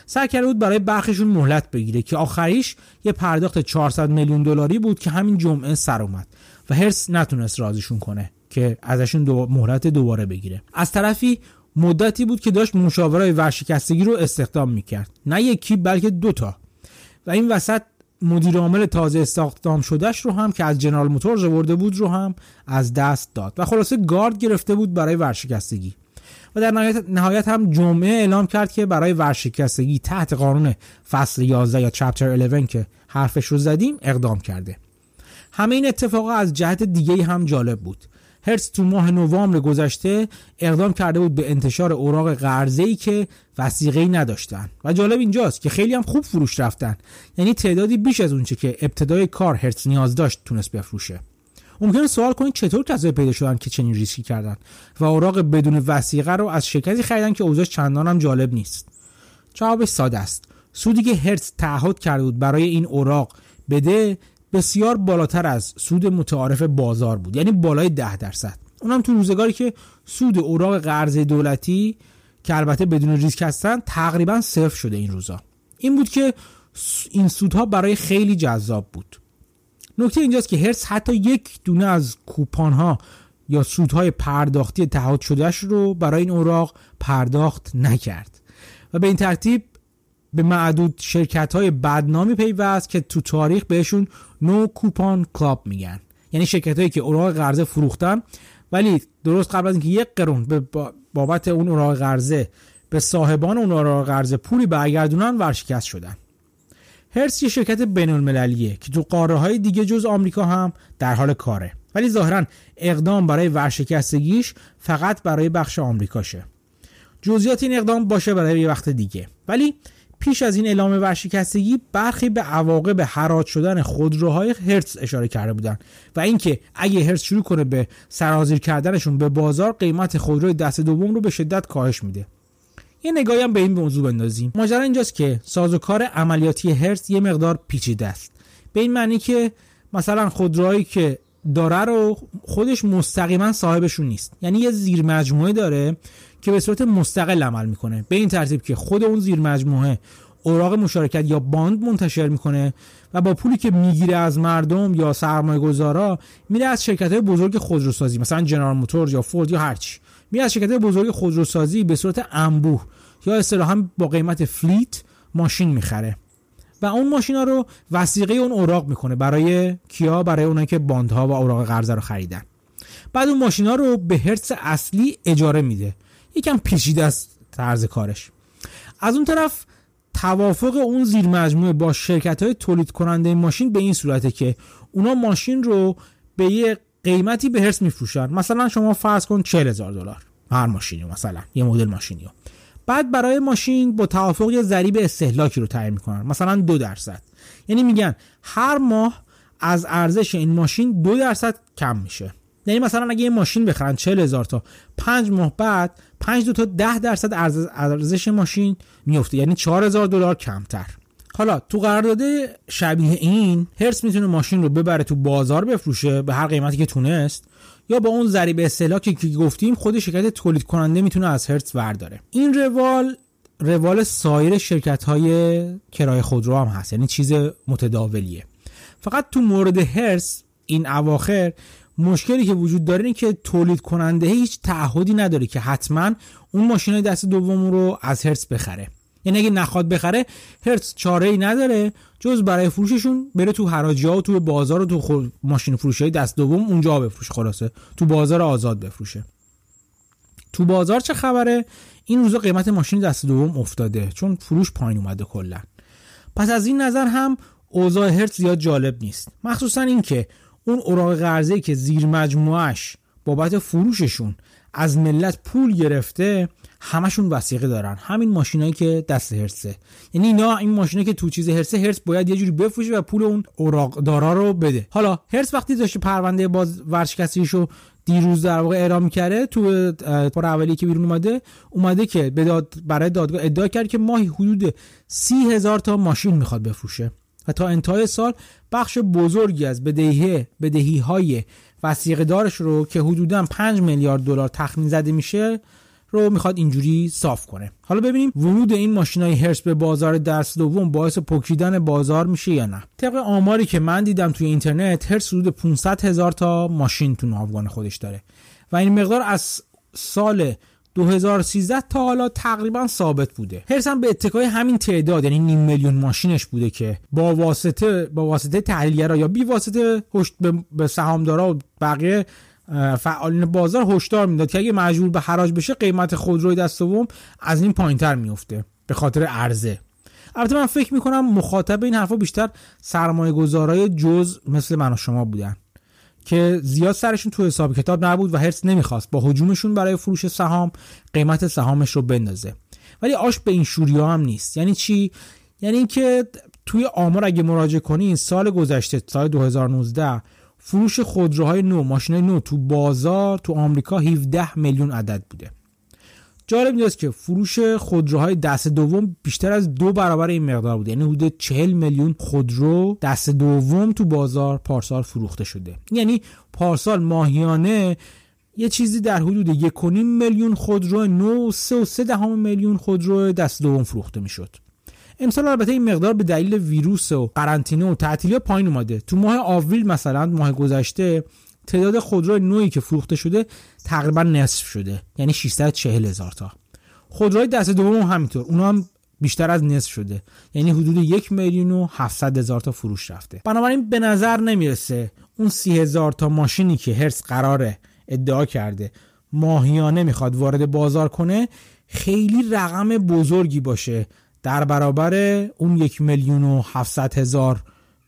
Speaker 1: سعی کرده بود برای برخشون مهلت بگیره که آخریش یه پرداخت 400 میلیون دلاری بود که همین جمعه سر اومد و هرس نتونست رازیشون کنه که ازشون دو مهلت دوباره بگیره. از طرفی مدتی بود که داشت مشاورای ورشکستگی رو استخدام می‌کرد. نه یکی بلکه دوتا. و این وسط مدیر عامل تازه استخدام شدهش رو هم که از جنرال موتورز ورده بود رو هم از دست داد و خلاصه گارد گرفته بود برای ورشکستگی. و در نهایت, نهایت هم جمعه اعلام کرد که برای ورشکستگی تحت قانون فصل 11 یا چپتر 11 که حرفش رو زدیم اقدام کرده. همه این اتفاقا از جهت دیگه هم جالب بود. هرتز تو ماه نوامبر گذشته اقدام کرده بود به انتشار اوراق قرضه ای که وسیقه نداشتن. و جالب اینجاست که خیلی هم خوب فروش رفتن. یعنی تعدادی بیش از اونچه که ابتدای کار هرتز نیاز داشت تونست بفروشه. ممکنه سوال کنید چطور کسایی پیدا شدن که چنین ریسکی کردن و اوراق بدون وسیقه رو از شرکتی خریدن که اوضاعش چندان هم جالب نیست. جوابش ساده است. سودی که هرتز تعهد کرده بود برای این اوراق بده بسیار بالاتر از سود متعارف بازار بود. یعنی بالای ده درصد. اونم تو روزگاری که سود اوراق قرض دولتی که البته بدون ریسک هستن تقریبا صفر شده این روزا. این بود که این سودها برای خیلی جذاب بود. نکته اینجاست که هرس حتی یک دونه از کوپان ها یا سودهای پرداختی تعهد شدهش رو برای این اوراق پرداخت نکرد. و به این ترتیب به معدود شرکت های بدنامی پیوست که تو تاریخ بهشون نو کوپان کلاب میگن. یعنی شرکت هایی که اوراق قرضه فروختن ولی درست قبل از اینکه یک قرون به بابت اون اوراق قرضه. به صاحبان اون اوراق قرضه پولی برگردونن ورشکست شدن. هرس یه شرکت بین المللیه که تو قاره های دیگه جز آمریکا هم در حال کاره. ولی ظاهرا اقدام برای ورشکستگیش فقط برای بخش آمریکاشه. جزئیات این اقدام باشه برای یه وقت دیگه. ولی پیش از این اعلام ورشکستگی برخی به عواقب حراج شدن خودروهای هرتز اشاره کرده بودن و اینکه اگه هرتز شروع کنه به سرازیر کردنشون به بازار قیمت خودروی دست دوم رو به شدت کاهش میده. یه نگاهی هم به این موضوع بندازیم. ماجرا اینجاست که سازوکار عملیاتی هرتز یه مقدار پیچیده است. به این معنی که مثلا خودروهایی که داره رو خودش مستقیما صاحبشون نیست. یعنی یه زیر مجموعه داره که به صورت مستقل عمل می‌کنه. به این ترتیب که خود اون زیر مجموعه اوراق مشارکت یا باند منتشر می‌کنه و با پولی که می‌گیره از مردم یا سرمایه گذارا میره از شرکت های بزرگ خودروسازی مثلا جنرال موتور یا فورد یا هرچی میره از شرکت های بزرگ خودروسازی به صورت انبوه یا اصطلاحا با قیمت فلیت ماشین می‌خره. و اون ماشینا رو وسیقه اون اوراق می‌کنه برای کیا؟ برای اونایی که باندها و اوراق قرضه رو خریدن. بعد اون ماشینا رو به هرتز اصلی اجاره میده. یکم پیچیده است طرز کارش. از اون طرف توافق اون زیر مجموعه با شرکت های تولید کننده ماشین به این صورته که اونا ماشین رو به یه قیمتی به هرس میفروشن. مثلا شما فرض کن 40 هزار دلار هر ماشینی مثلا یه مدل ماشینی بعد برای ماشین با توافق یه ضریب استهلاکی رو تعیین می‌کنن. مثلا دو درصد. یعنی میگن هر ماه از ارزش این ماشین دو درصد کم میشه. یعنی مثلا اگه یه ماشین بخرن 40 هزار تا 5 ماه بعد 5 دو تا 10 درصد ارزش ماشین میفته یعنی 4000 دلار کمتر. حالا تو قرارداد شبیه این هرس می‌تونه ماشین رو ببره تو بازار بفروشه به هر قیمتی که تونست یا با اون ضریب استهلاکی که گفتیم خود شرکت تولید کننده می‌تونه از هرتز برداره این روال روال سایر شرکت های کرایه خودرو هم هست. یعنی چیز متداولیه. فقط تو مورد هرس این اواخر مشکلی که وجود داره اینه که تولید کننده هیچ تعهدی نداره که حتما اون ماشین دست دوم رو از هرتز بخره. یعنی اگه نخواد بخره هرتز چاره ای نداره جز برای فروششون بره تو حراجی ها و تو بازار و تو ماشین فروشی های دست دوم اونجا بفروشه خلاصه. تو بازار آزاد بفروشه. تو بازار چه خبره؟ این روزا قیمت ماشین دست دوم افتاده چون فروش پایین اومده کلا. پس از این نظر هم اوضاع هرتز زیاد جالب نیست. مخصوصا اینکه اون اوراق قرضه که زیر مجموعش بابت فروششون از ملت پول گرفته همشون وسیقه دارن. همین ماشینایی که دست هرسه. یعنی اینا این ماشینایی که تو چیز هرسه هرس باید یه جوری بفروشه و پول اون اوراق دارا رو بده. حالا هرس وقتی داشته پرونده باز ورشکستگیشو دیروز در واقع اعلام کرده تو پر اولی که بیرون اومده اومده که به برای دادگاه ادعا کرد که ماهی حدود سی هزار تا ماشین می‌خواد بفروشه. و تا انتهای سال بخش بزرگی از بدهی بدهی های وسیقه دارش رو که حدودا 5 میلیارد دلار تخمین زده میشه رو می‌خواد اینجوری صاف کنه. حالا ببینیم ورود این ماشینای هرس به بازار دست دوم باعث پکیدن بازار میشه یا نه. طبق آماری که من دیدم توی اینترنت هرس حدود 500 هزار تا ماشین تو ناوگان خودش داره. و این مقدار از سال 2013 تا حالا تقریبا ثابت بوده. هرس هم به اتکای همین تعداد یعنی نیم میلیون ماشینش بوده که با واسطه با واسطه تحلیلگرا یا بی واسطه هشت به سهامدارا و بقیه فعالین بازار هشدار می‌داد که اگه مجبور به حراج بشه قیمت خودروی دست دوم از این پایینتر میفته به خاطر عرضه. البته من فکر می‌کنم مخاطب این حرفا بیشتر سرمایه گذارای جز مثل من و شما بودن. که زیاد سرشون تو حساب کتاب نبود و هرس نمی‌خواست. با حجومشون برای فروش سهام قیمت سهامش رو بندازه. ولی آش به این شوری هم نیست. یعنی چی؟ یعنی اینکه توی آمار اگه مراجعه کنین سال گذشته سال 2019 فروش خودروهای نو ماشین نو تو بازار تو آمریکا 17 میلیون عدد بوده. جالب اینجاست که فروش خودروهای دست دوم بیشتر از دو برابر این مقدار بوده. یعنی حدود 40 میلیون خودرو دست دوم تو بازار پارسال فروخته شده. یعنی پارسال ماهیانه یه چیزی در حدود یک میلیون خودرو نو سه و سه دهم میلیون خودرو دست دوم فروخته می‌شد. امسال البته این مقدار به دلیل ویروس و قرنطینه و تعطیلی پایین اومده. تو ماه آوریل مثلا ماه گذشته تعداد خودرو نوعی که فروخته شده تقریبا نصف شده. یعنی 640 هزار تا. خودروهای دست دوم هم همینطور. اونا هم بیشتر از نصف شده. یعنی حدود یک میلیون و 700 هزار تا فروش رفته. بنابراین به نظر نمی‌رسه اون سی هزار تا ماشینی که هرس قراره ادعا کرده ماهیانه می‌خواد وارد بازار کنه خیلی رقم بزرگی باشه در برابر اون یک میلیون و هفتصد هزار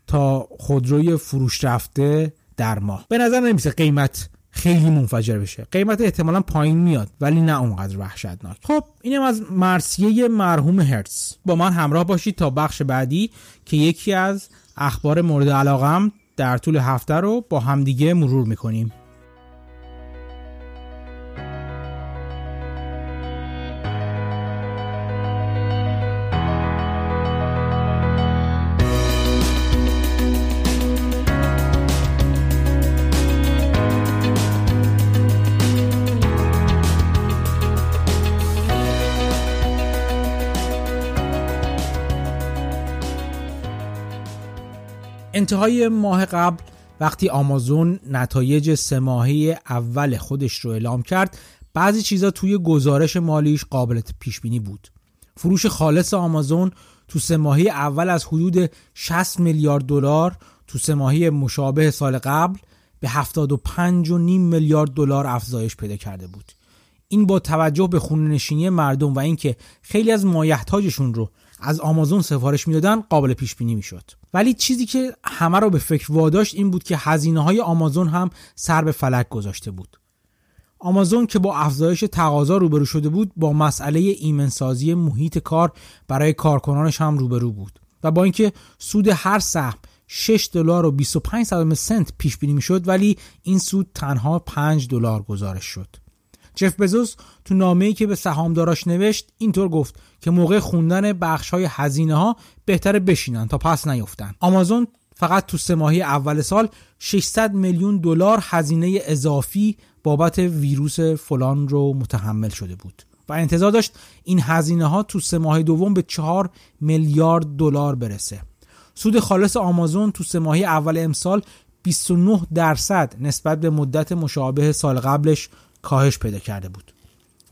Speaker 1: تا خودروی فروش رفته در ماه. به نظر نمیسه قیمت خیلی منفجر بشه. قیمت احتمالا پایین میاد ولی نه اونقدر وحشتناک. خب اینم از مرسیه مرحوم هرتز. با من همراه باشید تا بخش بعدی که یکی از اخبار مورد علاقم در طول هفته رو با همدیگه مرور می‌کنیم. انتهای ماه قبل وقتی آمازون نتایج سه ماهه اول خودش رو اعلام کرد بعضی چیزا توی گزارش مالیش قابل پیش بینی بود. فروش خالص آمازون تو سه ماهی اول از حدود 60 میلیارد دلار تو سه ماهی مشابه سال قبل به 75 و نیم میلیارد دلار افزایش پیدا کرده بود. این با توجه به خونه نشینی مردم و اینکه خیلی از مایحتاجشون رو از آمازون سفارش می‌دادن قابل پیش بینی می‌شد. ولی چیزی که همه رو به فکر واداشت این بود که هزینه های آمازون هم سر به فلک گذاشته بود. آمازون که با افزایش تقاضا روبرو شده بود با مسئله ایمنسازی محیط کار برای کارکنانش هم روبرو بود و با اینکه سود هر سهم 6 دلار و 25 سنت پیش بینی می‌شد ولی این سود تنها 5 دلار گزارش شد. جف بزوس تو نامه‌ای که به سهامداراش نوشت اینطور گفت که موقع خوندن بخش های هزینه ها بهتره بشینن تا پس نیفتن. آمازون فقط تو سه ماهی اول سال 600 میلیون دلار هزینه اضافی بابت ویروس فلان رو متحمل شده بود و انتظار داشت این هزینه ها تو سه ماه دوم به 4 میلیارد دلار برسه. سود خالص آمازون تو سه ماهی اول امسال 29 درصد نسبت به مدت مشابه سال قبلش کاهش پیدا کرده بود.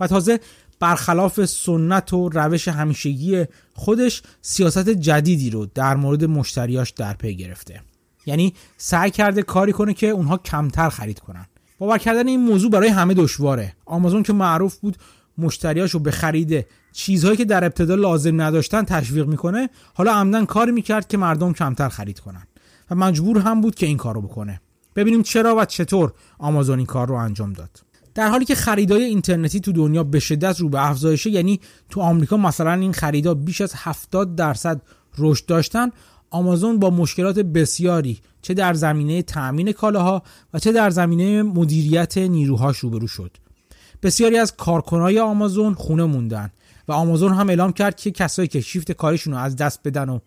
Speaker 1: و تازه برخلاف سنت و روش همیشگی خودش سیاست جدیدی رو در مورد مشتریاش در پی گرفته. یعنی سعی کرده کاری کنه که اونها کمتر خرید کنن. باور کردن این موضوع برای همه دشواره. آمازون که معروف بود مشتریاشو به خرید چیزهایی که در ابتدا لازم نداشتن تشویق می‌کنه حالا عمدن کاری می‌کرد که مردم کمتر خرید کنن. و مجبور هم بود که این کارو بکنه. ببینیم چرا و چطور آمازون این کار رو انجام داد. در حالی که خریدای اینترنتی تو دنیا به شدت رو به افزایشه یعنی تو آمریکا مثلا این خریدا بیش از 70 درصد رشد داشتن آمازون با مشکلات بسیاری چه در زمینه تأمین کالاها و چه در زمینه مدیریت نیروهاش روبرو شد. بسیاری از کارکنای آمازون خونه موندن و آمازون هم اعلام کرد که کسایی که شیفت کارشون رو از دست بدن و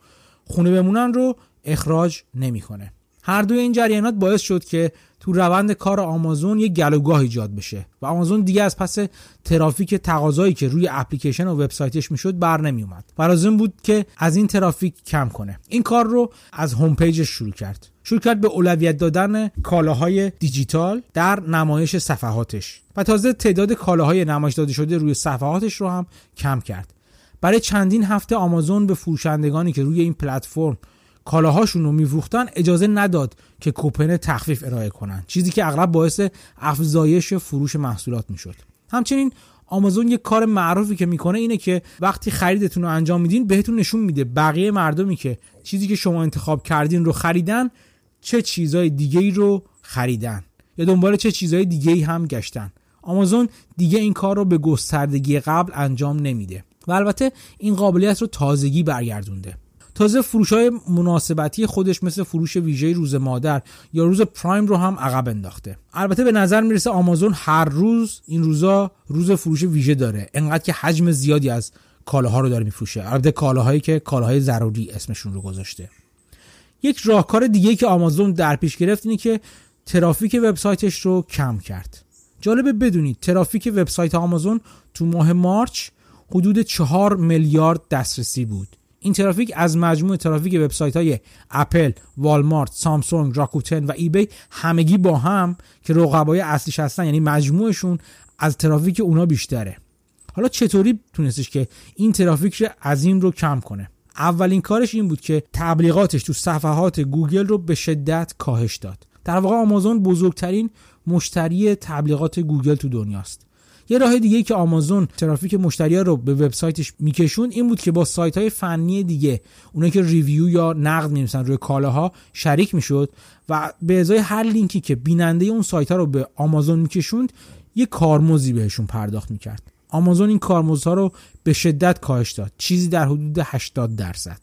Speaker 1: خونه بمونن رو اخراج نمی‌کنه. هر دوی این جریانات باعث شد که تو روند کار آمازون یه گلوگاه ایجاد بشه و آمازون دیگه از پس ترافیک تقاضایی که روی اپلیکیشن و وبسایتش می‌شد بر نمی اومد و بود که از این ترافیک کم کنه. این کار رو از home page ش شروع کرد. شروع کرد به اولویت دادن کالاهای دیجیتال در نمایش صفحاتش و تازه تعداد کالاهای نمایش داده شده روی صفحاتش رو هم کم کرد. برای چندین هفته آمازون به فروشندگانی که روی این پلتفرم کالاهاشون رو میفروختن اجازه نداد که کوپن تخفیف ارائه کنن. چیزی که اغلب باعث افزایش فروش محصولات می‌شد. همچنین آمازون یک کار معروفی که می‌کنه اینه که وقتی خریدتون رو انجام میدین بهتون نشون میده بقیه مردمی که چیزی که شما انتخاب کردین رو خریدن چه چیزهای دیگه ای رو خریدن. یا دنبال چه چیزهای دیگه ای هم گشتن. آمازون دیگه این کار رو به گستردگی قبل انجام نمیده. و البته این قابلیت رو تازگی برگردونده. تازه فروش های مناسبتی خودش مثل فروش ویژه روز مادر یا روز پرایم رو هم عقب انداخته. البته به نظر می‌رسه آمازون هر روز این روزا روز فروش ویژه داره. انقدر که حجم زیادی از کالاها رو داره میفروشه. البته کالاهایی که کالاهای ضروری اسمشون رو گذاشته. یک راهکار دیگه که آمازون در پیش گرفت اینه که ترافیک وبسایتش رو کم کرد. جالبه بدونید ترافیک وبسایت آمازون تو ماه March حدود 4 میلیارد دسترسی بود. این ترافیک از مجموع ترافیک وبسایت های اپل، والمارت، سامسونگ، راکوتن و ایبی همگی با هم که رقبای اصلیش هستن یعنی مجموعشون از ترافیک اونا بیشتره. حالا چطوری تونستش که این ترافیک این رو کم کنه؟ اولین کارش این بود که تبلیغاتش تو صفحات گوگل رو به شدت کاهش داد. در واقع آمازون بزرگترین مشتری تبلیغات گوگل تو دنیاست. یه راه دیگه که آمازون ترافیک مشتری رو به وبسایتش میکشوند این بود که با سایت های فنی دیگه اونایی که review یا نقد می‌نویسن روی کالاها شریک می‌شد و به ازای هر لینکی که بیننده اون سایت ها رو به آمازون میکشوند یه کارمزدی بهشون پرداخت می‌کرد. آمازون این کارمزدها رو به شدت کاهش داد چیزی در حدود 80 درصد.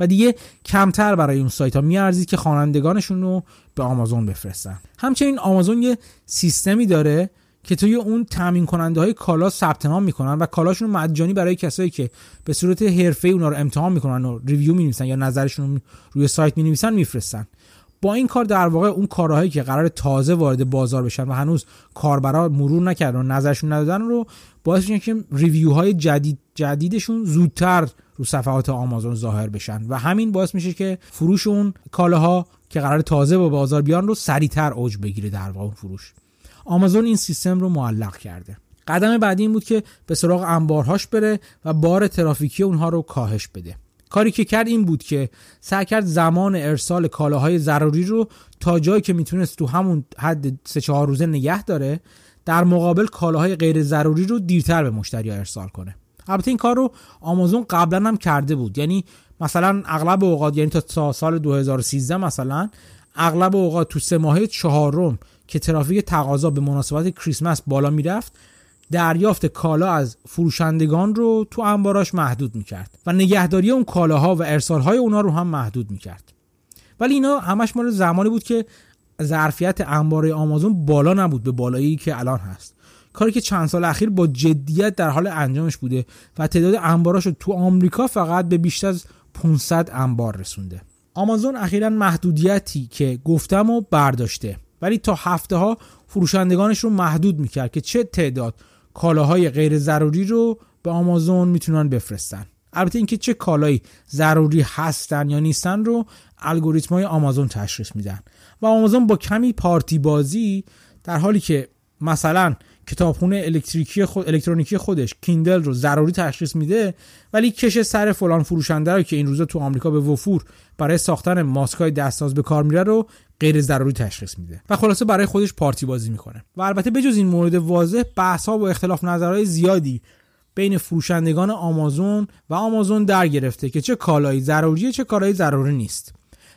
Speaker 1: و دیگه کمتر برای اون سایت ها میارزید که خوانندگانشون رو به آمازون بفرستن. همچنین آمازون یه سیستمی داره که توی اون تامین کننده های کالا ثبت نام می‌کنن و کالاشون مجانی برای کسایی که به صورت حرفه اونا رو امتحان می‌کنن و ریویو می‌نویسن یا نظرشون رو روی سایت می‌نویسن میفرستن. با این کار در واقع اون کارهایی که قرار تازه وارد بازار بشن و هنوز کاربرا مرور نکردن و نظرشون ندادن رو باعث میشه که ریویو های جدید جدیدشون زودتر رو صفحات آمازون ظاهر بشن و همین باعث میشه که فروش اون کالاها که قرار تازه با بازار بیان رو سریعتر اوج بگیره در واقع فروش. آمازون این سیستم رو معلق کرده. قدم بعدی این بود که به سراغ انبارهاش بره و بار ترافیکی اونها رو کاهش بده. کاری که کرد این بود که سعی کرد زمان ارسال کالاهای ضروری رو تا جایی که می‌تونست تو همون حد سه چهار روزه نگه داره در مقابل کالاهای غیر ضروری رو دیرتر به مشتری ارسال کنه. البته این کار رو آمازون قبلا هم کرده بود. یعنی مثلا اغلب اوقات یعنی تا سال 2013 مثلا اغلب اوقات تو سه ماهه چهارم که ترافیک تقاضا به مناسبت کریسمس بالا می‌رفت دریافت کالا از فروشندگان رو تو انباراش محدود می‌کرد و نگهداری اون کالاها و ارسالهای اونا رو هم محدود می‌کرد. ولی اینا همش مال زمانی بود که ظرفیت انبار آمازون بالا نبود به بالایی که الان هست. کاری که چند سال اخیر با جدیت در حال انجامش بوده و تعداد انباراش تو آمریکا فقط به بیشتر از 500 انبار رسونده. آمازون اخیرا محدودیتی که گفتم و برداشته. ولی تا هفته ها فروشندگانش رو محدود می‌کرد که چه تعداد کالاهای غیر ضروری رو به آمازون می‌تونن بفرستن. البته اینکه چه کالایی ضروری هستن یا نیستن رو الگوریتم های آمازون تشخیص میدن. و آمازون با کمی پارتی بازی در حالی که مثلا کتابخونه الکتریکی خود الکترونیکی خودش کیندل رو ضروری تشخیص میده ولی کش سر فلان فروشنده رو که این روزا تو آمریکا به وفور برای ساختن ماسکای دستساز به کار میره رو غیر ضروری تشخیص میده و خلاصه برای خودش پارتی بازی می‌کنه. و البته بجز این مورد واضح بحث ها و اختلاف نظرهای زیادی بین فروشندگان آمازون و آمازون در گرفته که چه کالایی ضروریه چه کالایی ضروری نیست.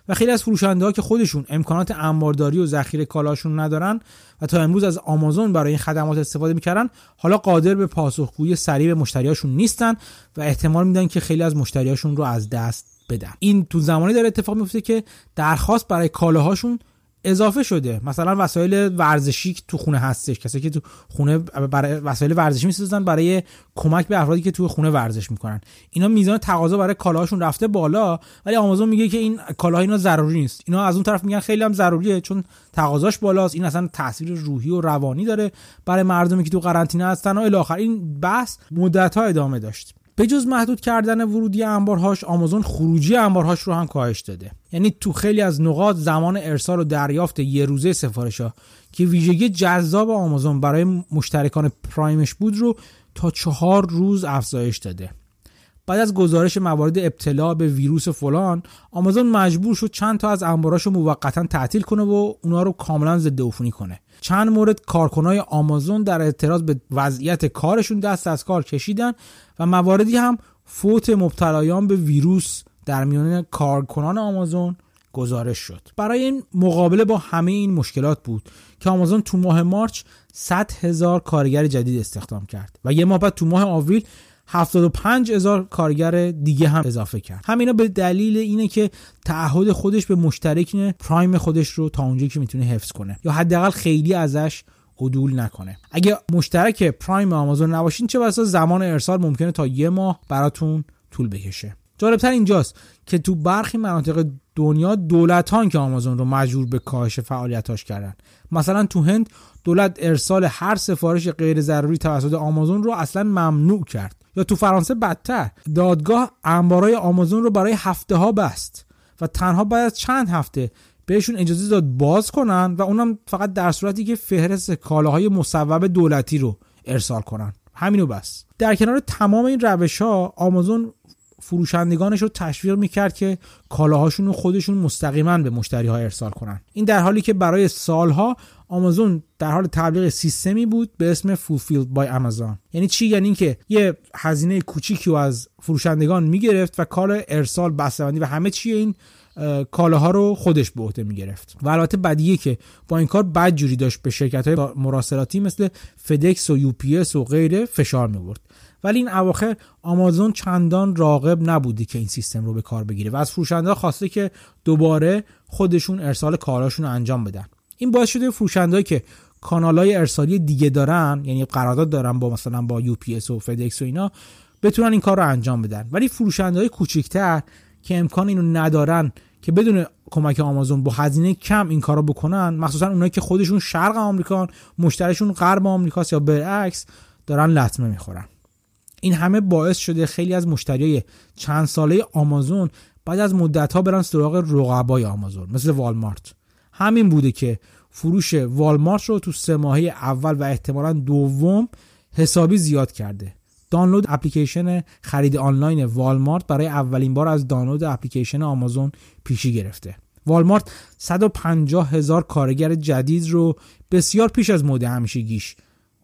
Speaker 1: و خیلی از فروشنده ها که خودشون امکانات انبارداری و ذخیره کالاشون ندارن و تا امروز از آمازون برای این خدمات استفاده می‌کردن حالا قادر به پاسخگویی سریع به مشتریاشون نیستن و احتمال میدن که خیلی از مشتریاشون رو از دست بدن. این تو زمانی داره اتفاق میفته که درخواست برای کالاهاشون اضافه شده. مثلا وسایل ورزشی تو خونه هستش کسی که تو خونه برای وسایل ورزشی می‌سازن برای کمک به افرادی که تو خونه ورزش می‌کنن. اینا میزان تقاضا برای کالاهاشون رفته بالا ولی آمازون میگه که این کالاها اینا ضروری نیست. اینا از اون طرف میگن خیلی هم ضروریه چون تقاضاش بالاست. این اصلا تاثیر روحی و روانی داره برای مردمی که تو قرنطینه هستن و الی این بحث مدت ها ادامه داشت. به جز محدود کردن ورودی انبارهاش آمازون خروجی انبارهاش رو هم کاهش داده. یعنی تو خیلی از نقاط زمان ارسال و دریافت یه روزه سفارش ها که ویژگی جذاب آمازون برای مشترکان پرایمش بود رو تا چهار روز افزایش داده. بعد از گزارش موارد ابتلا به ویروس فلان آمازون مجبور شد چند تا از انباراشو موقتا تعطیل کنه و اونا رو کاملا ضد عفونی کنه. چند مورد کارکنای آمازون در اعتراض به وضعیت کارشون دست از کار کشیدن و مواردی هم فوت مبتلایان به ویروس در میان کارکنان آمازون گزارش شد. برای این مقابله با همه این مشکلات بود که آمازون تو ماه مارچ 100 هزار کارگر جدید استخدام کرد و یه ماه بعد تو ماه آوریل 75 هزار کارگر دیگه هم اضافه کرد. همینا به دلیل اینه که تعهد خودش به مشترک پرایم خودش رو تا اونجایی که می‌تونه حفظ کنه یا حداقل خیلی ازش عدول نکنه. اگه مشترک پرایم آمازون نباشین چه بسا زمان ارسال ممکنه تا یه ماه براتون طول بکشه. جالبتر اینجاست که تو برخی مناطق دنیا دولتان که آمازون رو مجبور به کاهش فعالیتاش کردن مثلا تو هند دولت ارسال هر سفارش غیر ضروری توسط آمازون رو اصلا ممنوع کرد. یا تو فرانسه بدتر دادگاه انبارای آمازون رو برای هفته ها بست و تنها بعد از چند هفته بهشون اجازه داد باز کنن و اونم فقط در صورتی که فهرست کالاهای مصوب دولتی رو ارسال کنن. همینو بس. در کنار تمام این روش ها آمازون فروشندگانش رو تشویق می‌کرد که کالاهاشون رو خودشون مستقیما به مشتری ها ارسال کنن. این در حالی که برای سالها آمازون در حال تبلیغ سیستمی بود به اسم Fulfilled by Amazon. یعنی چی؟ یعنی اینکه یه هزینه کوچیکی رو از فروشندگان می‌گرفت و کار ارسال بسته‌بندی و همه چی این کالاها رو خودش به عهده می‌گرفت. و البته بدیه که با این کار بد جوری داشت به شرکت های مراسلاتی مثل فدکس و یو پی و غیره فشار می‌برد. ولی این اواخر آمازون چندان راقب نبودی که این سیستم رو به کار بگیره و از فروشنده خواسته که دوباره خودشون ارسال کاراشون رو انجام بدن. این باعث شده فروشندهایی که کانال های ارسالی دیگه دارن یعنی قرارداد دارن با مثلا با یو پی و فدکس و اینا بتونن این کار رو انجام بدن. ولی فروشنده های که امکان اینو ندارن که بدون کمک آمازون با هزینه کم این کارو بکنن مخصوصا اونایی که خودشون شرق آمریکان مشتریشون غرب آمریکاست یا برعکس دارن لطمه می‌خورن. این همه باعث شده خیلی از مشتریای چند ساله آمازون بعد از مدت ها برن سراغ رقبای آمازون مثل والمارت. همین بوده که فروش والمارت رو تو سه ماهه اول و احتمالا دوم حسابی زیاد کرده. دانلود اپلیکیشن خرید آنلاین والمارت برای اولین بار از دانلود اپلیکیشن آمازون پیشی گرفته. والمارت 150 هزار کارگر جدید رو بسیار پیش از مده همیشگیش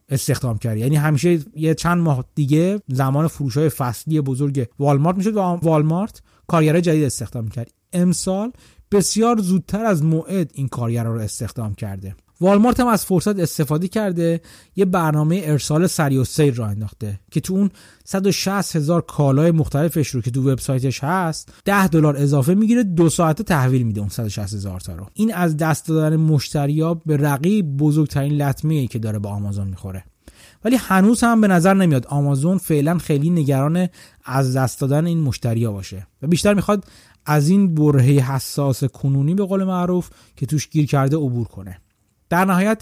Speaker 1: استخدام کرد. یعنی همیشه یه چند ماه دیگه زمان فروش های فصلی بزرگ والمارت می‌شد و والمارت کارگرای جدید استخدام کرد امسال بسیار زودتر از موعد این کارگر رو استخدام کرده. والمارت هم از فرصت استفاده کرده یه برنامه ارسال سریع و سیر را انداخته که تو اون 160 هزار کالای مختلفش رو که تو وبسایتش هست 10 دلار اضافه می‌گیره دو ساعته تحویل میده اون 160 هزار تا رو. این از دست دادن مشتریا به رقیب بزرگترین لطمه ای که داره با آمازون می‌خوره. ولی هنوز هم به نظر نمیاد آمازون فعلا خیلی نگران از دست دادن این مشتریا باشه و بیشتر می‌خواد از این برهه حساس کنونی به قول معروف که توش گیر کرده عبور کنه. در نهایت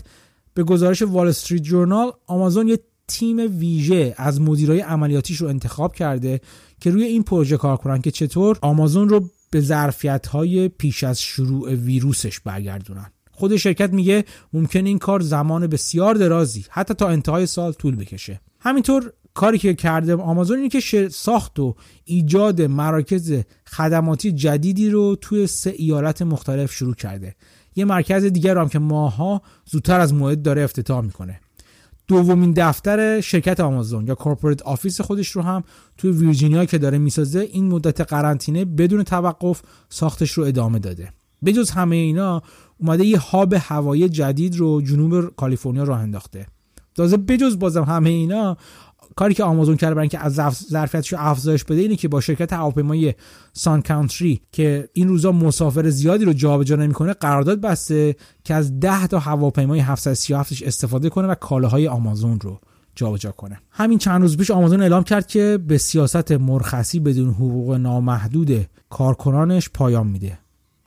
Speaker 1: به گزارش وال استریت جورنال آمازون یه تیم ویژه از مدیرای عملیاتیش رو انتخاب کرده که روی این پروژه کار کنن که چطور آمازون رو به ظرفیت های پیش از شروع ویروسش برگردونن. خود شرکت میگه ممکن این کار زمان بسیار درازی حتی تا انتهای سال طول بکشه. همینطور کاری که کرده آمازون اینه که ساخت و ایجاد مراکز خدماتی جدیدی رو توی سه ایالت مختلف شروع کرده. یه مرکز دیگر رو هم که ماه‌ها زودتر از موعد داره افتتاح می‌کنه. دومین دفتر شرکت آمازون یا corporate office خودش رو هم توی ویرجینیا که داره می‌سازه این مدت قرنطینه بدون توقف ساختش رو ادامه داده. بجز همه اینا اومده یه hub هوایی جدید رو جنوب کالیفرنیا راه انداخته. تازه بجز بازم همه اینا کاری که آمازون کرده برای اینکه از ظرفیتش افزایش بده اینه که با شرکت هواپیمایی سان کانتری که این روزا مسافر زیادی رو جابجا نمی‌کنه قرارداد بسته که از 10 تا هواپیمای 737ش استفاده کنه و کالاهای آمازون رو جابجا کنه. همین چند روز پیش آمازون اعلام کرد که به سیاست مرخصی بدون حقوق نامحدود کارکنانش پایان میده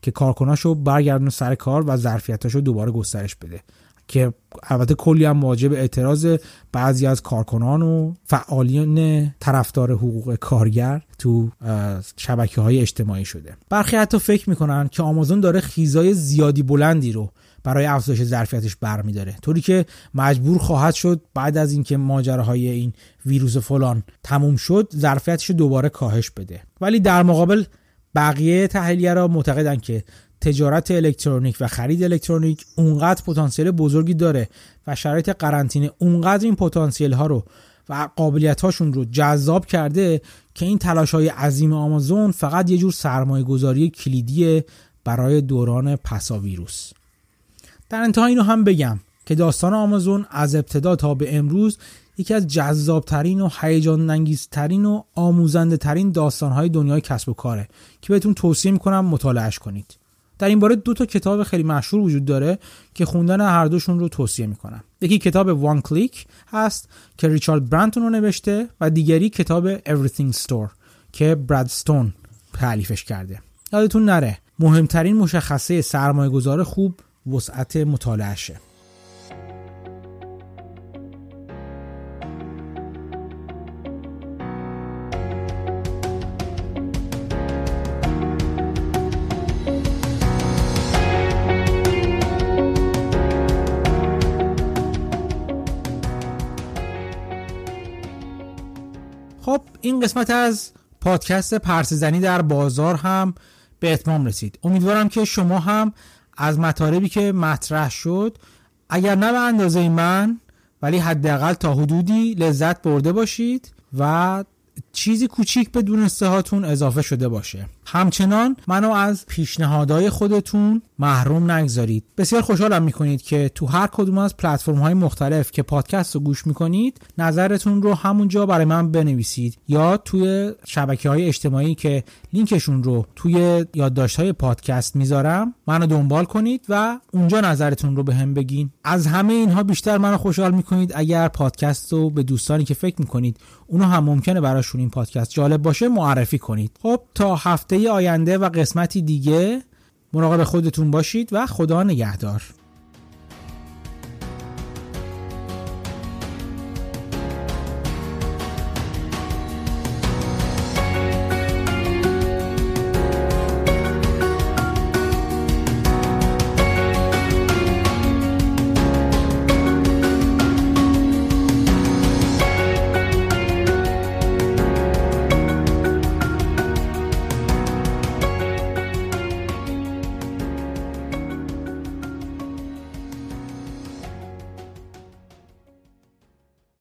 Speaker 1: که کارکناشو برگردونه سر کار و ظرفیتاشو دوباره گسترش بده. که البته کلی هم مواجه اعتراض بعضی از کارکنان و فعالین طرفدار حقوق کارگر تو شبکه های اجتماعی شده. برخی حتی فکر می‌کنن که آمازون داره خیزای زیادی بلندی رو برای افزایش ظرفیتش برمیداره. طوری که مجبور خواهد شد بعد از اینکه ماجراهای این ویروس فلان تموم شد ظرفیتش دوباره کاهش بده. ولی در مقابل بقیه تحلیلیه را معتقدن که تجارت الکترونیک و خرید الکترونیک اونقدر پتانسیل بزرگی داره و شرایط قرنطینه اونقدر این پتانسیل ها رو و قابلیت هاشون رو جذاب کرده که این تلاش های عظیم آمازون فقط یه جور سرمایه گذاری کلیدی برای دوران پسا ویروس در انتها اینو هم بگم که داستان آمازون از ابتدا تا به امروز یکی از جذابترین و هیجان انگیزترین و آموزنده ترین داستانهای دنیای کسب و کاره که بهتون توصیه می‌کنم مطالعهش کنید. در این باره دو تا کتاب خیلی مشهور وجود داره که خوندن هر دوشون رو توصیه می‌کنم. یکی کتاب وان کلیک هست که ریچارد برانتون رو نوشته و دیگری کتاب Everything Store که براد ستون تعلیفش کرده. یادتون نره مهمترین مشخصه سرمایه گذار خوب وسعت مطالعهشه. قسمت از پادکست پرسزنی در بازار هم به اتمام رسید. امیدوارم که شما هم از مطالبی که مطرح شد اگر نه به اندازه من ولی حداقل تا حدودی لذت برده باشید و چیزی کوچیک به دونسته هاتون اضافه شده باشه. همچنان منو از پیشنهادهای خودتون محروم نگذارید. بسیار خوشحالم می‌کنید که تو هر کدوم از پلتفرم های مختلف که پادکست رو گوش می‌کنید نظرتون رو همونجا برای من بنویسید. یا توی شبکه های اجتماعی که لینکشون رو توی یادداشت های پادکست می‌ذارم منو دنبال کنید و اونجا نظرتون رو به هم بگین. از همه اینها بیشتر منو خوشحال می‌کنید اگر پادکست رو به دوستانی که فکر می‌کنید اونو هم ممکنه براشون این پادکست جالب باشه معرفی کنید. خب تا هفته آینده و قسمتی دیگه مراقب خودتون باشید و خدا نگهدار.